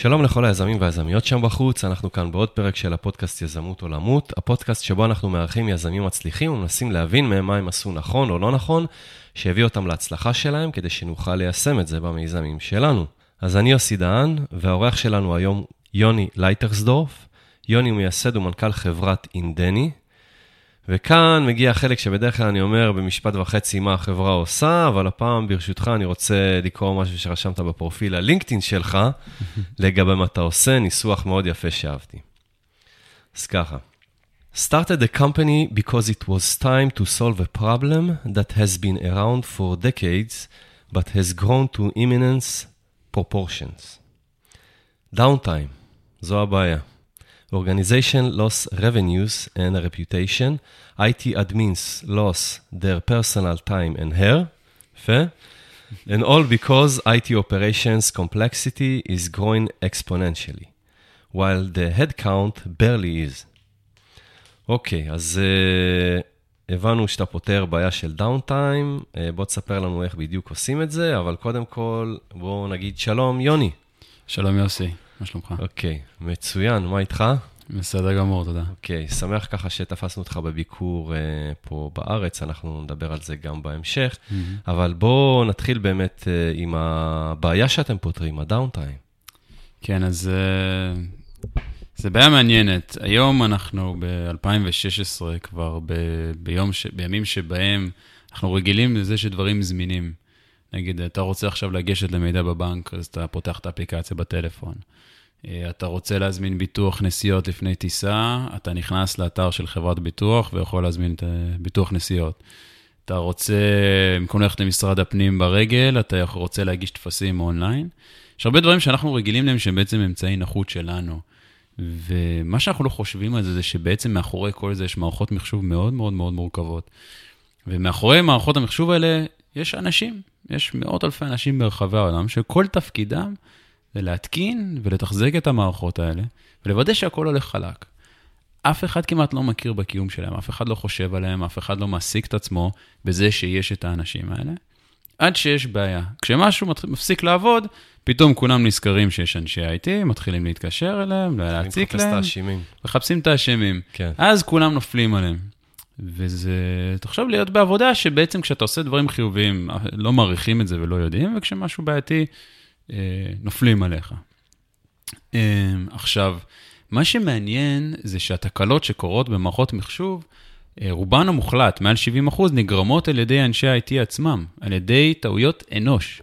שלום לכל היזמים והיזמיות שם בחוץ, אנחנו כאן בעוד פרק של הפודקאסט יזמות עולמות, הפודקאסט שבו אנחנו מארחים יזמים מצליחים ומנסים להבין מהם מה הם עשו נכון או לא נכון, שהביא אותם להצלחה שלהם, כדי שנוכל ליישם את זה במיזמים שלנו. אז אני יוסי דהן, והאורח שלנו היום יוני לייטרסדורף. יוני הוא מייסד ומנכ"ל חברת אינדני, וכאן מגיע החלק שבדרך כלל אני אומר במשפט וחצי מה החברה עושה, אבל הפעם ברשותך אני רוצה לקרוא משהו שרשמת בפרופיל הלינקדאין שלך, לגבי מה אתה עושה, ניסוח מאוד יפה שאהבתי. אז ככה, started the company because it was time to solve a problem that has been around for decades, but has grown to imminence proportions. downtime, זו הבעיה. Organization lost revenues and reputation. IT admins lost their personal time and hair. יפה. And all because IT operations complexity is growing exponentially, while the headcount barely is. אוקיי, אז uh, הבנו שאתה פותר בעיה של דאונטיים, uh, בוא תספר לנו איך בדיוק עושים את זה, אבל קודם כל, בואו נגיד שלום, יוני. שלום יוסי, מה שלומך? אוקיי, מצוין, מה איתך? בסדר גמור, תודה. אוקיי, שמח ככה שתפסנו אותך בביקור uh, פה בארץ, אנחנו נדבר על זה גם בהמשך, mm-hmm. אבל בואו נתחיל באמת uh, עם הבעיה שאתם פותרים, הדאונטיים. כן, אז uh, זה בעיה מעניינת. היום אנחנו ב-2016 כבר, ב- ביום ש- בימים שבהם אנחנו רגילים לזה שדברים זמינים. נגיד, אתה רוצה עכשיו לגשת למידע בבנק, אז אתה פותח את האפליקציה בטלפון. אה, אתה רוצה להזמין ביטוח נסיעות לפני טיסה, אתה נכנס לאתר של חברת ביטוח ויכול להזמין את ביטוח נסיעות. אתה רוצה, במקום ללכת למשרד הפנים ברגל, אתה רוצה להגיש טפסים אונליין. יש הרבה דברים שאנחנו רגילים להם שהם בעצם אמצעי נחות שלנו. ומה שאנחנו לא חושבים על זה, זה שבעצם מאחורי כל זה יש מערכות מחשוב מאוד מאוד מאוד מורכבות. ומאחורי מערכות המחשוב האלה יש אנשים, יש מאות אלפי אנשים ברחבי העולם, שכל תפקידם זה להתקין ולתחזק את המערכות האלה, ולוודא שהכל הולך חלק. אף אחד כמעט לא מכיר בקיום שלהם, אף אחד לא חושב עליהם, אף אחד לא מעסיק את עצמו בזה שיש את האנשים האלה, עד שיש בעיה. כשמשהו מפסיק לעבוד, פתאום כולם נזכרים שיש אנשי IT, מתחילים להתקשר אליהם, להציק להם. מחפשים את האשמים. מחפשים את האשמים. כן. אז כולם נופלים עליהם. וזה, תחשוב להיות בעבודה שבעצם כשאתה עושה דברים חיוביים, לא מעריכים את זה ולא יודעים, וכשמשהו בעייתי, אה, נופלים עליך. אה, עכשיו, מה שמעניין זה שהתקלות שקורות במערכות מחשוב, אה, רובן המוחלט, מעל 70 אחוז, נגרמות על ידי אנשי ה-IT עצמם, על ידי טעויות אנוש.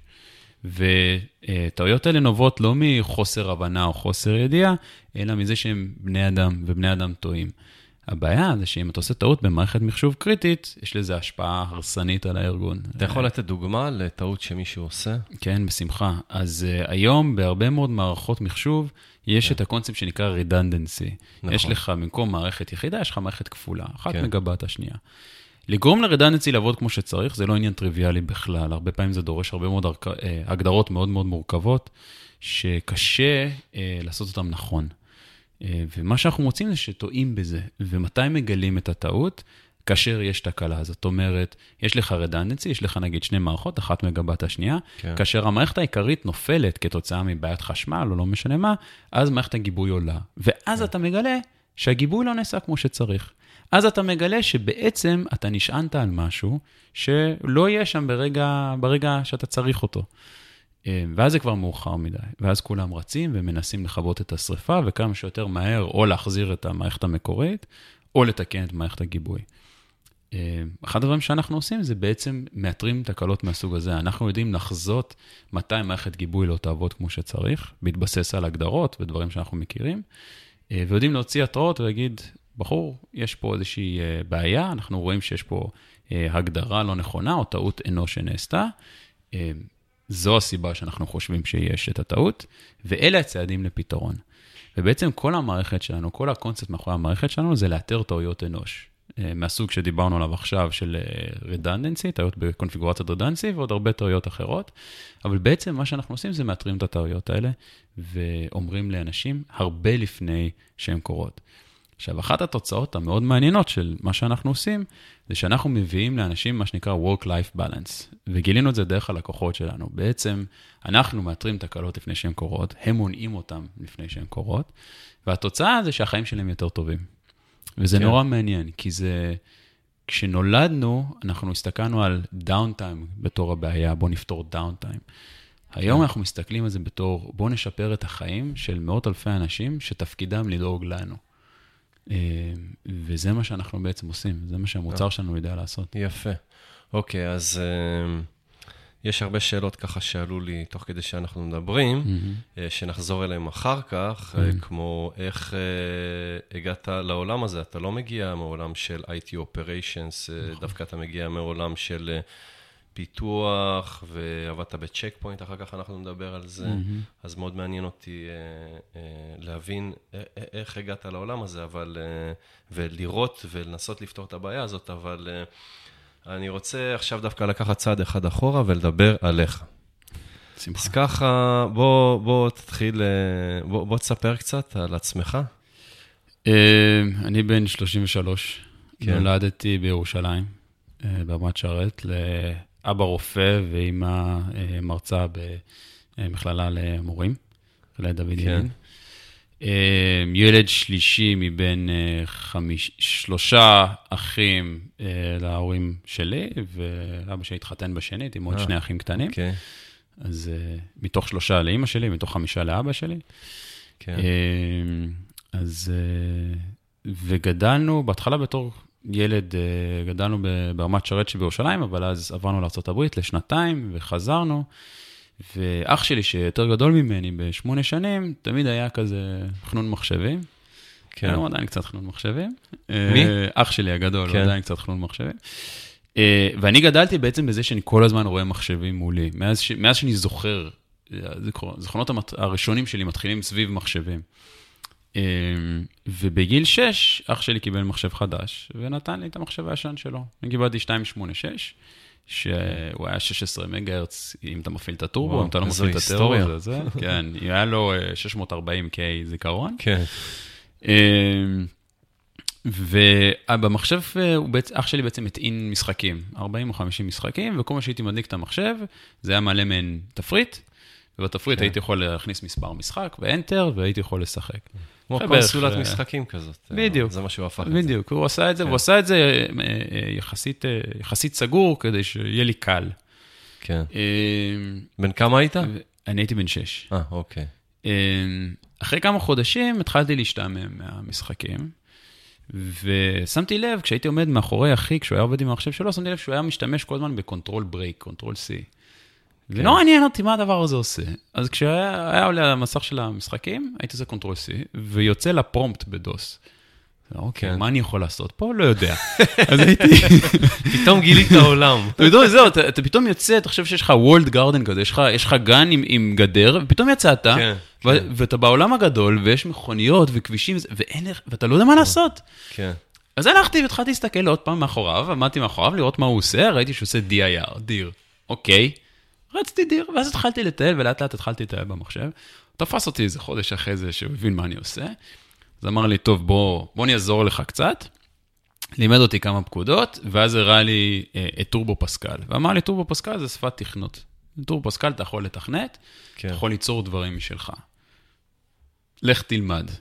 וטעויות האלה נובעות לא מחוסר הבנה או חוסר ידיעה, אלא מזה שהם בני אדם, ובני אדם טועים. הבעיה זה שאם אתה עושה טעות במערכת מחשוב קריטית, יש לזה השפעה הרסנית על הארגון. אתה יכול לתת דוגמה לטעות שמישהו עושה? כן, בשמחה. אז uh, היום בהרבה מאוד מערכות מחשוב, יש כן. את הקונספט שנקרא redundancy. נכון. יש לך, במקום מערכת יחידה, יש לך מערכת כפולה, אחת כן. מגבת השנייה. לגרום לרדנדנסי לעבוד כמו שצריך, זה לא עניין טריוויאלי בכלל. הרבה פעמים זה דורש הרבה מאוד הר... אה, הגדרות מאוד מאוד מורכבות, שקשה אה, לעשות אותן נכון. אה, ומה שאנחנו מוצאים זה שטועים בזה. ומתי מגלים את הטעות? כאשר יש תקלה. זאת אומרת, יש לך רדנדנסי, יש לך נגיד שני מערכות, אחת מגבת השנייה, כן. כאשר המערכת העיקרית נופלת כתוצאה מבעיית חשמל או לא משנה מה, אז מערכת הגיבוי עולה. ואז כן. אתה מגלה שהגיבוי לא נעשה כמו שצריך. אז אתה מגלה שבעצם אתה נשענת על משהו שלא יהיה שם ברגע, ברגע שאתה צריך אותו. אה, ואז זה כבר מאוחר מדי, ואז כולם רצים ומנסים לכבות את השריפה, וכמה שיותר מהר או להחזיר את המערכת המקורית, או לתקן את מערכת הגיבוי. אה, אחד הדברים שאנחנו עושים זה בעצם מאתרים תקלות מהסוג הזה. אנחנו יודעים לחזות מתי מערכת גיבוי לא תעבוד כמו שצריך, בהתבסס על הגדרות ודברים שאנחנו מכירים, אה, ויודעים להוציא התראות ולהגיד, בחור, יש פה איזושהי בעיה, אנחנו רואים שיש פה הגדרה לא נכונה או טעות אנוש שנעשתה. זו הסיבה שאנחנו חושבים שיש את הטעות, ואלה הצעדים לפתרון. ובעצם כל המערכת שלנו, כל הקונספט מאחורי המערכת שלנו זה לאתר טעויות אנוש. אה, מהסוג שדיברנו עליו עכשיו של רדנדנסי, אה, טעויות בקונפיגורציית רדנדנסי ועוד הרבה טעויות אחרות. אבל בעצם מה שאנחנו עושים זה מאתרים את הטעויות האלה ואומרים לאנשים הרבה לפני שהן קורות. עכשיו, אחת התוצאות המאוד מעניינות של מה שאנחנו עושים, זה שאנחנו מביאים לאנשים מה שנקרא Work-Life Balance, וגילינו את זה דרך הלקוחות שלנו. בעצם, אנחנו מאתרים תקלות לפני שהן קורות, הם מונעים אותן לפני שהן קורות, והתוצאה זה שהחיים שלהם יותר טובים. וזה כן. נורא מעניין, כי זה... כשנולדנו, אנחנו הסתכלנו על דאונטיים בתור הבעיה, בואו נפתור דאונטיים. היום כן. אנחנו מסתכלים על זה בתור, בואו נשפר את החיים של מאות אלפי אנשים שתפקידם לדאוג לנו. אה, וזה מה שאנחנו בעצם עושים, זה מה שהמוצר שלנו יודע לעשות. יפה. אוקיי, אז uh, יש הרבה שאלות ככה שעלו לי תוך כדי שאנחנו מדברים, uh, שנחזור אליהם אחר כך, כמו איך הגעת לעולם הזה. אתה לא מגיע מעולם של IT Operations, נכון. דווקא אתה מגיע מעולם של... פיתוח, ועבדת בצ'ק פוינט, אחר כך אנחנו נדבר על זה. Mm-hmm. אז מאוד מעניין אותי אה, אה, להבין אה, איך הגעת לעולם הזה, אבל... אה, ולראות ולנסות לפתור את הבעיה הזאת, אבל אה, אני רוצה עכשיו דווקא לקחת צעד אחד אחורה ולדבר עליך. שמחה. אז ככה, בוא, בוא תתחיל, אה, בוא, בוא תספר קצת על עצמך. אני בן 33, כן. נולדתי בירושלים, ברמת שרת, אבא רופא ואימא אה, מרצה במכללה למורים, מכללת דוד כן. ילין. אה, ילד שלישי מבין אה, חמיש, שלושה אחים להורים שלי, ואבא שלי התחתן בשנית עם עוד שני אחים קטנים. אוקיי. אז מתוך שלושה לאימא שלי, מתוך חמישה לאבא שלי. כן. אז, וגדלנו בהתחלה בתור ילד, אה, גדלנו ברמת שרת שבירושלים, אבל אז עברנו לארה"ב לשנתיים וחזרנו. ואח שלי, שיותר גדול ממני בשמונה שנים, תמיד היה כזה חנון מחשבים. כן. הוא עדיין קצת חנון מחשבים. מי? אה, אח שלי הגדול, כן. הוא עדיין קצת חנון מחשבים. אה, ואני גדלתי בעצם בזה שאני כל הזמן רואה מחשבים מולי. מאז, ש... מאז שאני זוכר, זיכרונות הראשונים שלי מתחילים סביב מחשבים. אמ, ובגיל 6, אח שלי קיבל מחשב חדש, ונתן לי את המחשב הישן שלו. אני קיבלתי 286, שהוא היה 16 מגה הרץ, אם אתה מפעיל את הטורבו, אם אתה לא מפעיל את הטרור, זה זה, כן, היה לו 640K אה, זיכרון. כן. אמ, ובמחשב, אה, אח שלי בעצם הטעין משחקים, 40 או 50 משחקים, וכל מה שהייתי מדליק את המחשב, זה היה מלא מעין תפריט, ובתפריט כן. הייתי יכול להכניס מספר משחק, ואנטר, והייתי יכול לשחק. כמו קונסולת אה, משחקים כזאת. אה, בדיוק. זה מה שהוא הפך את זה. בדיוק, הוא עשה את זה, כן. והוא עשה את זה אה, יחסית, יחסית סגור, כדי שיהיה לי קל. כן. בן כמה היית? אני הייתי בן שש. אה, אוקיי. אחרי כמה חודשים התחלתי להשתעמם מהמשחקים, ושמתי לב, כשהייתי עומד מאחורי אחי, כשהוא היה עובד עם המחשב שלו, שמתי לב שהוא היה משתמש כל הזמן ב control break, control C. כן. ונורא עניין אותי מה הדבר הזה עושה. אז כשהיה עולה על המסך של המשחקים, הייתי עושה control C, ויוצא ל prompt ב DOS. אוקיי, כן. מה אני יכול לעשות פה? לא יודע. אז הייתי... פתאום גילית עולם. פתאום זהו, אתה פתאום יוצא, אתה חושב שיש לך walled garden כזה, יש לך גן עם גדר, ופתאום יצאת, כן, ואתה בעולם הגדול, ויש מכוניות וכבישים, ואתה לא יודע מה לעשות. כן. אז הלכתי והתחלתי להסתכל עוד פעם מאחוריו, עמדתי מאחוריו לראות מה הוא עושה, ראיתי שהוא עושה DIR, דיר. אוקיי. רצתי דיר, ואז התחלתי לטייל, ולאט לאט התחלתי לטייל במחשב. תפס אותי איזה חודש אחרי זה, שהוא הבין מה אני עושה. אז אמר לי, טוב, בוא, בוא אני אעזור לך קצת. לימד אותי כמה פקודות, ואז הראה לי אה, את טורבו פסקל. ואמר לי, טורבו פסקל זה שפת תכנות. טורבו פסקל אתה יכול לתכנת, כן. אתה יכול ליצור דברים משלך. לך תלמד.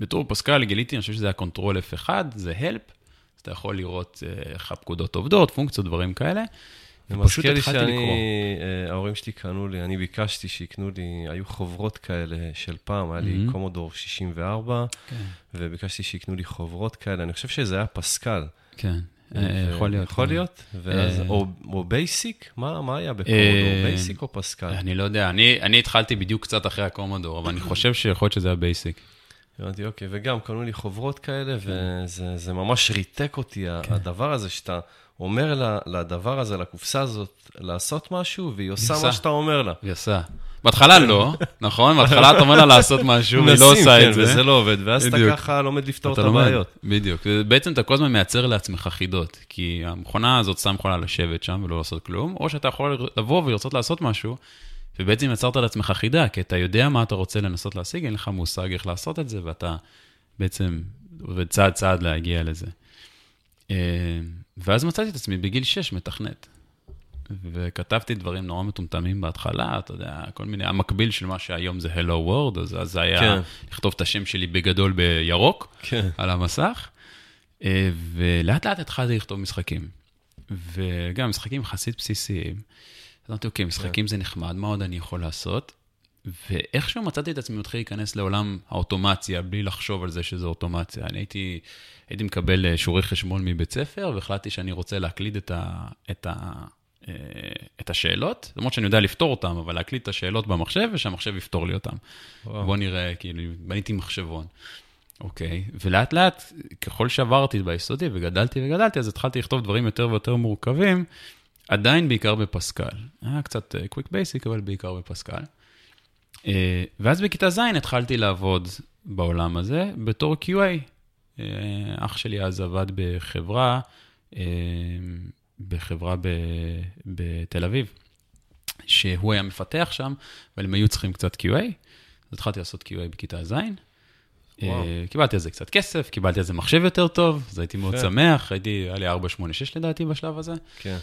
בטורבו פסקל גיליתי, אני חושב שזה היה control F1, זה help, אז אתה יכול לראות אה, איך הפקודות עובדות, פונקציות, דברים כאלה. זה מזכיר לי שאני, אה, ההורים שלי קנו לי, אני ביקשתי שיקנו לי, היו חוברות כאלה של פעם, היה לי קומודור 64, כן. וביקשתי שיקנו לי חוברות כאלה, אני חושב שזה היה פסקל. כן. אה, יכול להיות. יכול להיות, ואז, אה, או בייסיק? מה היה בקומודור, בייסיק או פסקל? אני לא יודע, אני התחלתי בדיוק קצת אחרי הקומודור, אבל אני חושב שיכול להיות שזה היה בייסיק. הבנתי, אוקיי, וגם קנו לי חוברות כאלה, כן. וזה ממש ריתק אותי, כן. הדבר הזה שאתה... אומר לדבר הזה, לקופסה הזאת, לעשות משהו, והיא עושה מה שאתה אומר לה. היא עושה. בהתחלה לא, נכון? בהתחלה אתה אומר לה לעשות משהו, והיא לא עושה כן, את זה. וזה לא עובד, ואז אתה ככה לומד לפתור את הבעיות. בדיוק. בעצם אתה כל הזמן מייצר לעצמך חידות, כי המכונה הזאת סתם יכולה לשבת שם ולא לעשות כלום, או שאתה יכול לבוא ולרצות לעשות משהו, ובעצם יצרת לעצמך חידה, כי אתה יודע מה אתה רוצה לנסות להשיג, אין לך מושג איך לעשות את זה, ואתה בעצם וצעד צעד להגיע לזה. ואז מצאתי את עצמי בגיל 6 מתכנת. וכתבתי דברים נורא מטומטמים בהתחלה, אתה יודע, כל מיני, המקביל של מה שהיום זה Hello World, אז זה היה כן. לכתוב את השם שלי בגדול בירוק, כן. על המסך, אה, ולאט לאט התחלתי לכתוב משחקים. וגם משחקים יחסית בסיסיים. אז אמרתי, אוקיי, משחקים כן. זה נחמד, מה עוד אני יכול לעשות? ואיכשהו מצאתי את עצמי מתחיל להיכנס לעולם האוטומציה, בלי לחשוב על זה שזה אוטומציה. אני הייתי, הייתי מקבל אה, שיעורי חשבון מבית ספר, והחלטתי שאני רוצה להקליד את, ה, את, ה, אה, את השאלות, למרות שאני יודע לפתור אותן, אבל להקליד את השאלות במחשב, ושהמחשב יפתור לי אותן. בוא נראה, כאילו, בניתי מחשבון. אוקיי, ולאט לאט, ככל שעברתי ביסודי וגדלתי וגדלתי, אז התחלתי לכתוב דברים יותר ויותר מורכבים, עדיין בעיקר בפסקל. היה קצת קוויק אה, בייסיק, אבל בעיקר בפסקל. אה, ואז בכיתה ז' התחלתי לעבוד בעולם הזה בתור QA. אח שלי אז עבד בחברה, בחברה ב, בתל אביב, שהוא היה מפתח שם, אבל הם היו צריכים קצת QA, אז התחלתי לעשות QA בכיתה ז'. וואו. קיבלתי על זה קצת כסף, קיבלתי על זה מחשב יותר טוב, אז הייתי מאוד שמח, הייתי, היה לי 486 לדעתי בשלב הזה. כן.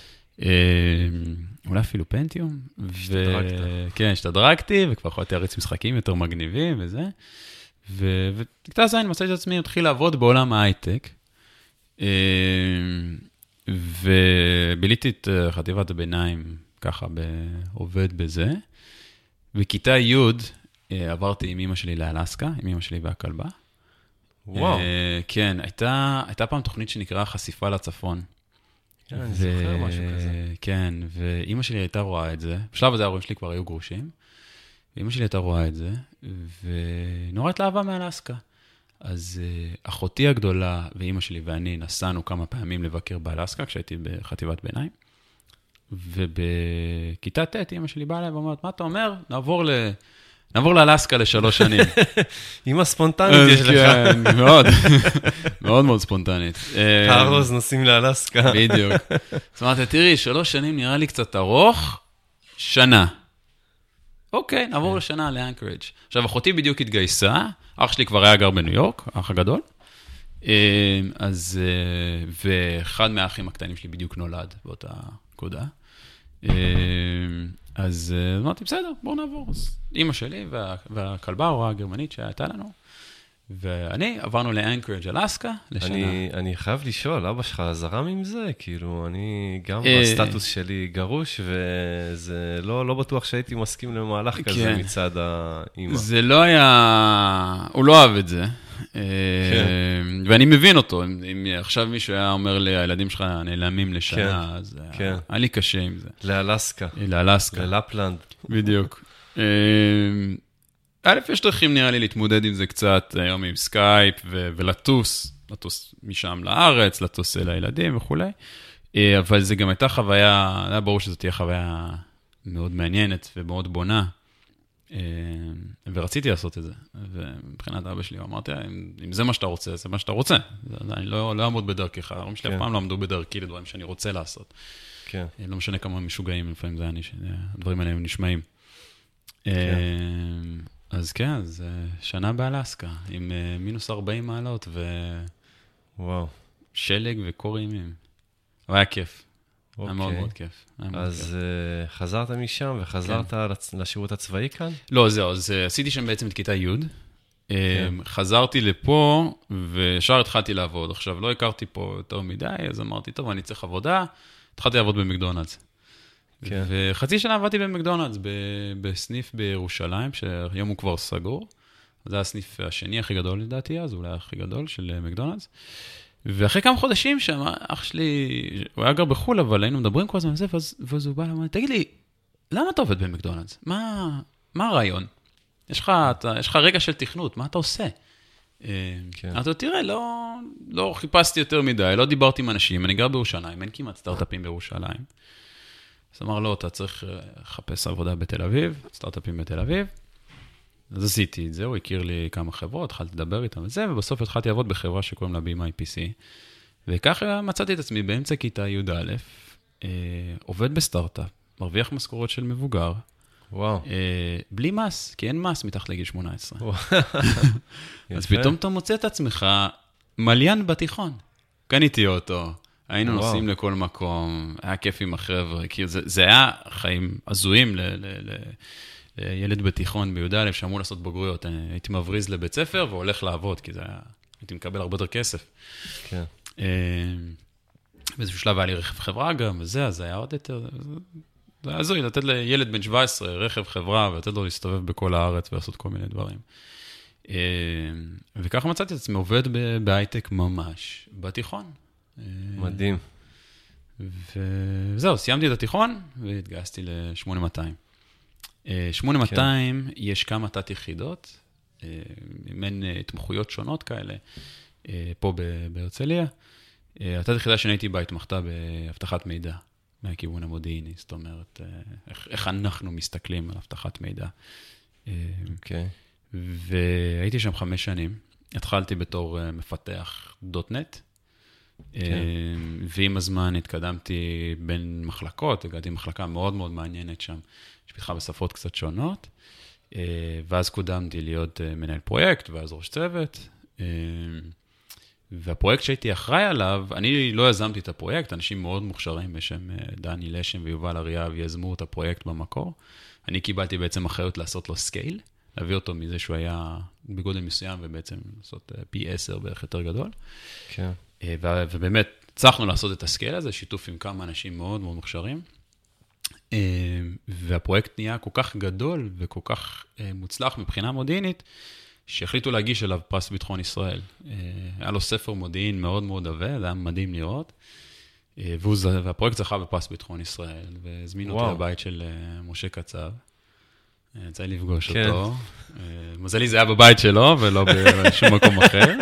אולי אפילו פנטיום. השתדרגת. כן, השתדרגתי, וכבר יכולתי להריץ משחקים יותר מגניבים וזה. ובכיתה ז' מצאתי את עצמי מתחיל לעבוד בעולם ההייטק. וביליתי את חטיבת הביניים ככה עובד בזה. בכיתה י' אה, עברתי עם אמא שלי לאלסקה, עם אמא שלי והכלבה. וואו. אה, כן, הייתה, הייתה פעם תוכנית שנקראה חשיפה לצפון. כן, אני זוכר משהו כזה. כן, ואימא שלי הייתה רואה את זה. בשלב הזה ההורים שלי כבר היו גרושים. ואימא שלי הייתה רואה את זה, ונורא התלהבה מאלסקה. אז uh, אחותי הגדולה ואימא שלי ואני נסענו כמה פעמים לבקר באלסקה כשהייתי בחטיבת ביניים. ובכיתה ט' אימא שלי באה אליי ואומרת, מה אתה אומר? נעבור ל... נעבור לאלסקה לשלוש שנים. אימא ספונטנית יש לך. כן, מאוד, מאוד מאוד ספונטנית. תארוז נוסעים לאלסקה. בדיוק. זאת אומרת, תראי, שלוש שנים נראה לי קצת ארוך, שנה. אוקיי, נעבור כן. לשנה לאנקרידג'. עכשיו, אחותי בדיוק התגייסה, אח שלי כבר היה גר בניו יורק, האח הגדול. אה, אז, אה, ואחד מהאחים הקטנים שלי בדיוק נולד באותה נקודה. אה, אז אמרתי, בסדר, בואו נעבור. אז אימא שלי וה, והכלבה, ההוראה הגרמנית שהייתה לנו, ואני עברנו לאנקרג' אלסקה לשנה. אני, אני חייב לשאול, אבא שלך זרם עם זה? כאילו, אני גם בסטטוס שלי גרוש, וזה לא, לא בטוח שהייתי מסכים למהלך כזה כן. מצד האימא. זה לא היה... הוא לא אהב את זה. כן. ואני מבין אותו, אם עכשיו מישהו היה אומר לי, הילדים שלך נעלמים לשנה, כן, אז כן. היה לי קשה עם זה. לאלסקה. לאלסקה. ללפלנד. בדיוק. א', יש דרכים נראה לי להתמודד עם זה קצת היום עם סקייפ ולטוס, לטוס משם לארץ, לטוס אל הילדים וכולי, אבל זה גם הייתה חוויה, היה ברור שזו תהיה חוויה מאוד מעניינת ומאוד בונה. אה, ורציתי לעשות את זה. ומבחינת אבא שלי, אמרתי, אם, אם זה מה שאתה רוצה, זה מה שאתה רוצה. אני לא, לא אעמוד בדרכך, ההורים שלי כן. אף פעם לא עמדו בדרכי לדברים שאני רוצה לעשות. כן. אה, לא משנה כמה משוגעים, לפעמים זה היה, הדברים האלה הם נשמעים. כן. אה, אז כן, אז שנה באלסקה, עם מינוס 40 מעלות ו... וואו. שלג וקור אימים. היה כיף. אוקיי. היה מאוד. מאוד כיף. אז uh, חזרת משם וחזרת כן. לשירות הצבאי כאן? לא, זהו, אז uh, עשיתי שם בעצם את כיתה י'. כן. Um, חזרתי לפה וישר התחלתי לעבוד. עכשיו, לא הכרתי פה יותר מדי, אז אמרתי, טוב, אני צריך עבודה. התחלתי לעבוד במקדונלדס. כן. וחצי שנה עבדתי במקדונלדס, בסניף בירושלים, שהיום הוא כבר סגור. זה הסניף השני הכי גדול לדעתי אז, אולי הכי גדול של מקדונלדס. ואחרי כמה חודשים שם, אח שלי, הוא היה גר בחו"ל, אבל היינו מדברים כל הזמן על זה, ואז, ואז הוא בא ואמר, תגיד לי, למה אתה עובד במקדונלדס? מה, מה הרעיון? יש לך, אתה, יש לך רגע של תכנות, מה אתה עושה? כן. אז תראה, לא, לא חיפשתי יותר מדי, לא דיברתי עם אנשים, אני גר בירושלים, אין כמעט סטארט-אפים בירושלים. אז אמר, לא, אתה צריך אה, לחפש עבודה בתל אביב, סטארט-אפים בתל אביב. אז עשיתי את זה, הוא הכיר לי כמה חברות, התחלתי לדבר איתם וזה, ובסוף התחלתי לעבוד בחברה שקוראים לה BMIPC. וככה מצאתי את עצמי באמצע כיתה י"א, אה, עובד בסטארט-אפ, מרוויח משכורות של מבוגר. וואו. אה, בלי מס, כי אין מס מתחת לגיל 18. אז פתאום אתה מוצא את עצמך מליין בתיכון. קניתי אוטו, היינו וואו. נוסעים לכל מקום, היה כיף עם החבר'ה, כאילו זה, זה היה חיים הזויים ל, ל, ל, לילד בתיכון בי"א שאמור לעשות בוגרויות. אני הייתי מבריז לבית ספר והולך לעבוד, כי זה היה, הייתי מקבל הרבה יותר כסף. כן. אה, באיזשהו שלב היה לי רכב חברה גם, וזה, אז היה עוד יותר... זה היה הזוי, לתת לילד בן 17 רכב חברה ולתת לו להסתובב בכל הארץ ולעשות כל מיני דברים. אה, וככה מצאתי את עצמי עובד בהייטק ממש בתיכון. אה, מדהים. וזהו, סיימתי את התיכון והתגייסתי ל-8200. 8200, כן. יש כמה תת-יחידות, מעין התמחויות שונות כאלה, פה בהרצליה. התת-יחידה שאני הייתי בה התמחתה באבטחת מידע. מהכיוון המודיעיני, זאת אומרת, אה, איך, איך אנחנו מסתכלים על אבטחת מידע. אוקיי. Okay. והייתי שם חמש שנים. התחלתי בתור אה, מפתח דוטנט, okay. כן. ועם הזמן התקדמתי בין מחלקות, הגעתי למחלקה מאוד מאוד מעניינת שם, שפיתחה בשפות קצת שונות, ואז קודמתי להיות מנהל פרויקט, ואז ראש צוות. והפרויקט שהייתי אחראי עליו, אני לא יזמתי את הפרויקט, אנשים מאוד מוכשרים בשם אה, דני לשם ויובל אריאב יזמו את הפרויקט במקור. אני קיבלתי בעצם אחריות לעשות לו scale, להביא אותו מזה שהוא היה בגודל מסוים ובעצם לעשות אה, פי עשר בערך יותר גדול. כן. אה, ובאמת, הצלחנו לעשות את ה scale הזה, שיתוף עם כמה אנשים מאוד מאוד מוכשרים. והפרויקט נהיה כל כך גדול וכל כך מוצלח מבחינה מודיעינית, שהחליטו להגיש אליו פרס ביטחון ישראל. אה, היה לו ספר מודיעין מאוד מאוד עבה, זה היה מדהים לראות. אה, והוא, והפרויקט זכה בפרס ביטחון ישראל, והזמינו אותי לבית של אה, משה קצב. יצא לי לפגוש כן. אותו. מזלי זה היה בבית שלו ולא בשום מקום אחר.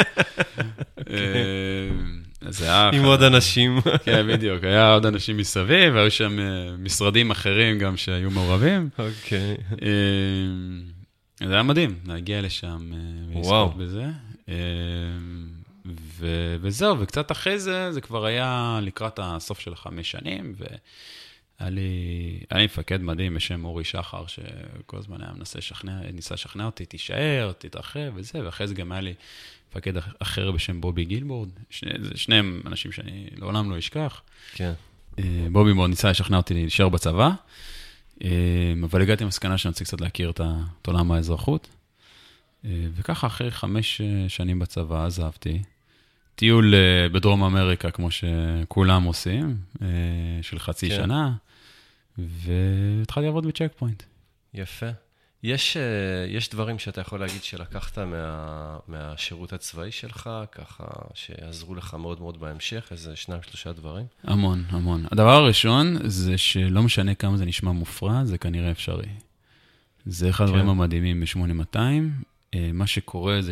זה היה... עם עוד אנשים. כן, בדיוק, היה עוד אנשים מסביב, והיו שם משרדים אחרים גם שהיו מעורבים. אוקיי. זה היה מדהים, להגיע לשם אה, ולזכות בזה. אה, ו- וזהו, וקצת אחרי זה, זה כבר היה לקראת הסוף של החמש שנים, והיה לי, לי מפקד מדהים בשם אורי שחר, שכל הזמן היה מנסה לשכנע, ניסה לשכנע אותי, תישאר, תתרחב וזה, ואחרי זה גם היה לי מפקד אחר בשם בובי גילבורד, שני, שניהם אנשים שאני לעולם לא אשכח. כן. אה, בובי מאוד ניסה לשכנע אותי להישאר בצבא. אמ, אבל הגעתי למסקנה שאני רוצה קצת להכיר את עולם האזרחות. אה, וככה, אחרי חמש אה, שנים בצבא עזבתי. טיול אה, בדרום אמריקה, כמו שכולם עושים, של חצי כן. שנה, והתחלתי לעבוד בצ'ק פוינט. יפה. יש, אה, יש דברים שאתה יכול להגיד שלקחת מה, מהשירות הצבאי שלך, ככה שיעזרו לך מאוד מאוד בהמשך, איזה שניים, שלושה דברים? המון, המון. הדבר הראשון זה שלא משנה כמה זה נשמע מופרע, זה כנראה אפשרי. זה אחד הדברים כן. המדהימים ב-8200. אה, מה שקורה זה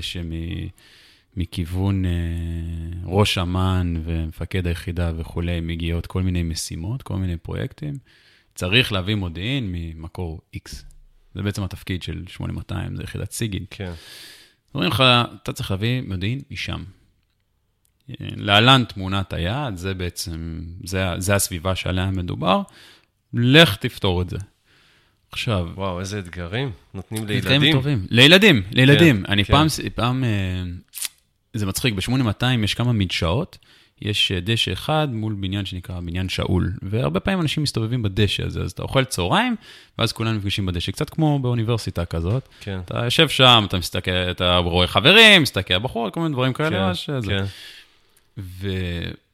שמכיוון אה, ראש אמ"ן ומפקד היחידה וכולי, מגיעות כל מיני משימות, כל מיני פרויקטים. צריך להביא מודיעין ממקור X. זה בעצם התפקיד של 8200, זה יחידת סיגינט. כן. אומרים לך, אתה צריך להביא מודיעין משם. להלן תמונת היעד, זה בעצם, זה, זה הסביבה שעליה מדובר, לך תפתור את זה. עכשיו... וואו, איזה אתגרים נותנים לילדים. אתגרים טובים. לילדים, לילדים. כן, אני כן. פעם, פעם, אה, זה מצחיק, ב-8200 יש כמה מדשאות. יש אה, דשא אחד מול בניין שנקרא בניין שאול, והרבה פעמים אנשים מסתובבים בדשא הזה, אז אתה אוכל צהריים, ואז כולם נפגשים בדשא, קצת כמו באוניברסיטה כזאת. כן. אתה יושב שם, אתה מסתכל, אתה רואה חברים, מסתכל בחור, כל מיני דברים כאלה. כן, כן. ו...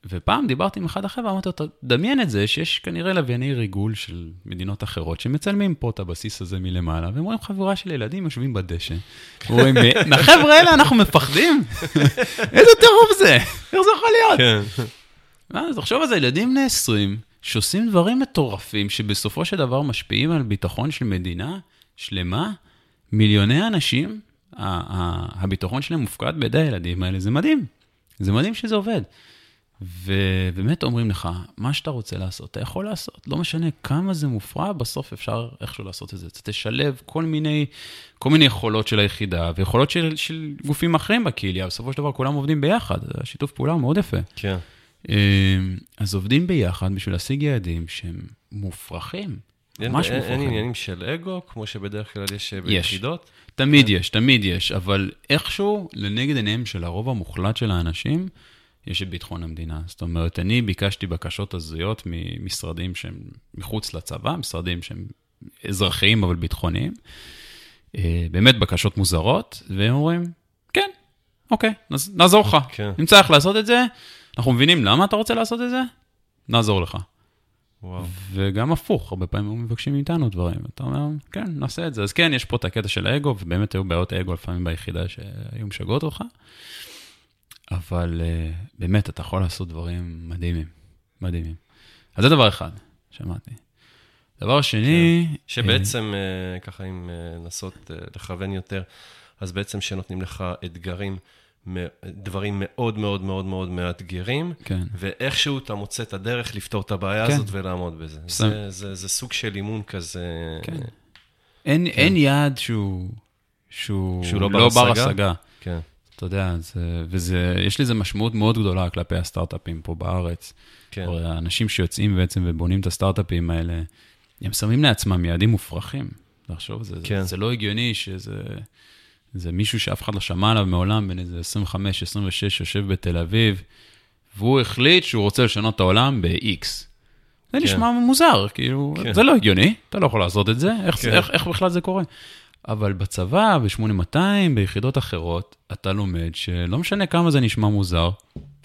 ופעם דיברתי עם אחד אחר ואמרתי לו, דמיין את זה שיש כנראה לווייני ריגול של מדינות אחרות שמצלמים פה את הבסיס הזה מלמעלה, והם רואים חבורה של ילדים יושבים בדשא. רואים, מהחבר'ה האלה אנחנו מפחדים? איזה טירוף זה? איך זה יכול להיות? כן. אז תחשוב על זה, ילדים בני 20 שעושים דברים מטורפים שבסופו של דבר משפיעים על ביטחון של מדינה שלמה, מיליוני אנשים, הביטחון שלהם מופקד בידי הילדים האלה, זה מדהים. זה מדהים שזה עובד. ובאמת אומרים לך, מה שאתה רוצה לעשות, אתה יכול לעשות. לא משנה כמה זה מופרע, בסוף אפשר איכשהו לעשות את זה. אתה תשלב כל מיני, כל מיני יכולות של היחידה, ויכולות של, של גופים אחרים בקהילה. בסופו של דבר כולם עובדים ביחד, השיתוף פעולה מאוד יפה. כן. אמ, אז עובדים ביחד בשביל להשיג יעדים שהם מופרכים. ממש אין. אין עניינים של אגו, כמו שבדרך כלל יש אה, ביחידות? תמיד יש, תמיד יש, אבל איכשהו, לנגד עיניהם של הרוב המוחלט של האנשים, יש את ביטחון המדינה. זאת אומרת, אני ביקשתי בקשות הזויות ממשרדים שהם מחוץ לצבא, משרדים שהם אזרחיים אבל ביטחוניים. אה, באמת בקשות מוזרות, והם אומרים, כן, אוקיי, נעזור לך. כן. נמצא איך לעשות את זה, אנחנו מבינים למה אתה רוצה לעשות את זה, נעזור לך. וואו. וגם הפוך, הרבה פעמים הם מבקשים מאיתנו דברים. אתה אומר, כן, נעשה את זה. אז כן, יש פה את הקטע של האגו, ובאמת היו בעיות אגו לפעמים ביחידה שהיו משגעות אותך, אבל uh, באמת, אתה יכול לעשות דברים מדהימים, מדהימים. אז זה דבר אחד, שמעתי. דבר שני... כן. שבעצם, uh, ככה אם uh, לנסות uh, לכוון יותר, אז בעצם שנותנים לך אתגרים. דברים מאוד מאוד מאוד מאוד מאתגרים, כן. ואיכשהו אתה מוצא את הדרך לפתור את הבעיה כן. הזאת ולעמוד בזה. זה, זה, זה סוג של אימון כזה. כן. אין, כן. אין יעד שהוא, שהוא, שהוא לא, לא בר השגה. כן. אתה יודע, זה, וזה, יש לזה משמעות מאוד גדולה כלפי הסטארט-אפים פה בארץ. כן. או האנשים שיוצאים בעצם ובונים את הסטארט-אפים האלה, הם שמים לעצמם יעדים מופרכים. לחשוב, זה, כן. זה, זה לא הגיוני שזה... זה מישהו שאף אחד לא שמע עליו מעולם, בן איזה 25, 26, יושב בתל אביב, והוא החליט שהוא רוצה לשנות את העולם ב-X. זה כן. נשמע מוזר, כאילו, כן. זה לא הגיוני, אתה לא יכול לעשות את זה, איך, כן. איך, איך בכלל זה קורה? אבל בצבא, ב-8200, ביחידות אחרות, אתה לומד שלא משנה כמה זה נשמע מוזר,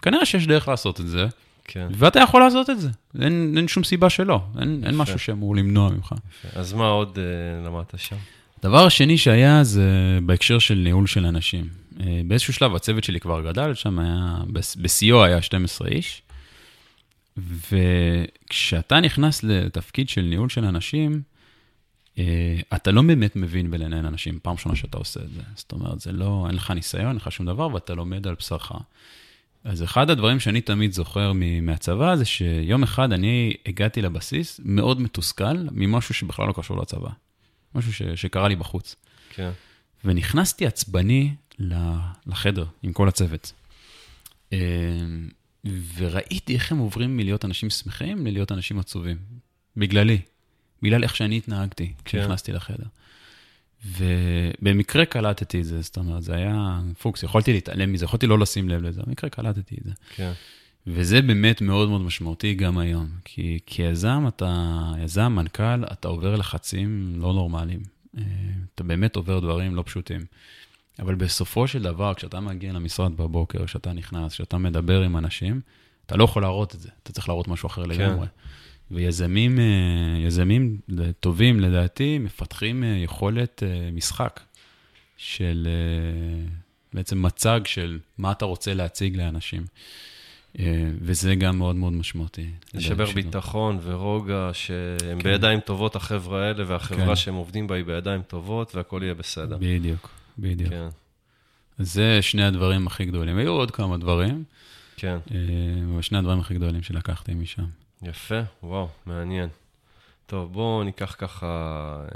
כנראה שיש דרך לעשות את זה, כן. ואתה יכול לעשות את זה. אין, אין שום סיבה שלא, אין, אין משהו שאמור למנוע ממך. יפה. אז מה עוד uh, למדת שם? דבר שני שהיה זה בהקשר של ניהול של אנשים. אה, באיזשהו שלב הצוות שלי כבר גדל, שם היה, בשיאו היה 12 איש, וכשאתה נכנס לתפקיד של ניהול של אנשים, אה, אתה לא באמת מבין בלנהל אנשים, פעם ראשונה שאתה עושה את זה. זאת אומרת, זה לא, אין לך ניסיון, אין לך שום דבר, ואתה לומד על בשרך. אז אחד הדברים שאני תמיד זוכר מהצבא זה שיום אחד אני הגעתי לבסיס מאוד מתוסכל ממשהו שבכלל לא קשור לצבא. משהו ש, שקרה לי בחוץ. כן. ונכנסתי עצבני לחדר עם כל הצוות. אמ, וראיתי איך הם עוברים מלהיות אנשים שמחים ללהיות אנשים עצובים. בגללי. בגלל איך שאני התנהגתי כן. כשנכנסתי לחדר. ובמקרה קלטתי את זה, זאת אומרת, זה היה פוקס, יכולתי להתעלם מזה, יכולתי לא לשים לב לזה, במקרה קלטתי את זה. כן. וזה באמת מאוד מאוד משמעותי גם היום, כי כיזם, אתה, יזם, מנכ"ל, אתה עובר לחצים לא נורמליים. אה, אתה באמת עובר דברים לא פשוטים. אבל בסופו של דבר, כשאתה מגיע למשרד בבוקר, כשאתה נכנס, כשאתה מדבר עם אנשים, אתה לא יכול להראות את זה, אתה צריך להראות משהו אחר כן. לגמרי. ויזמים אה, יזמים טובים, לדעתי, מפתחים אה, יכולת משחק של בעצם מצג של מה אתה רוצה להציג לאנשים. אה, וזה גם מאוד מאוד משמעותי. לשבר ביטחון ורוגע, שהם כן. בידיים טובות, החבר'ה האלה, והחברה כן. שהם עובדים בה היא בידיים טובות, והכול יהיה בסדר. בדיוק, בדיוק. כן. זה שני הדברים הכי גדולים. היו עוד כמה דברים, כן. אה, אבל שני הדברים הכי גדולים שלקחתי משם. יפה, וואו, מעניין. טוב, בואו ניקח ככה, אה,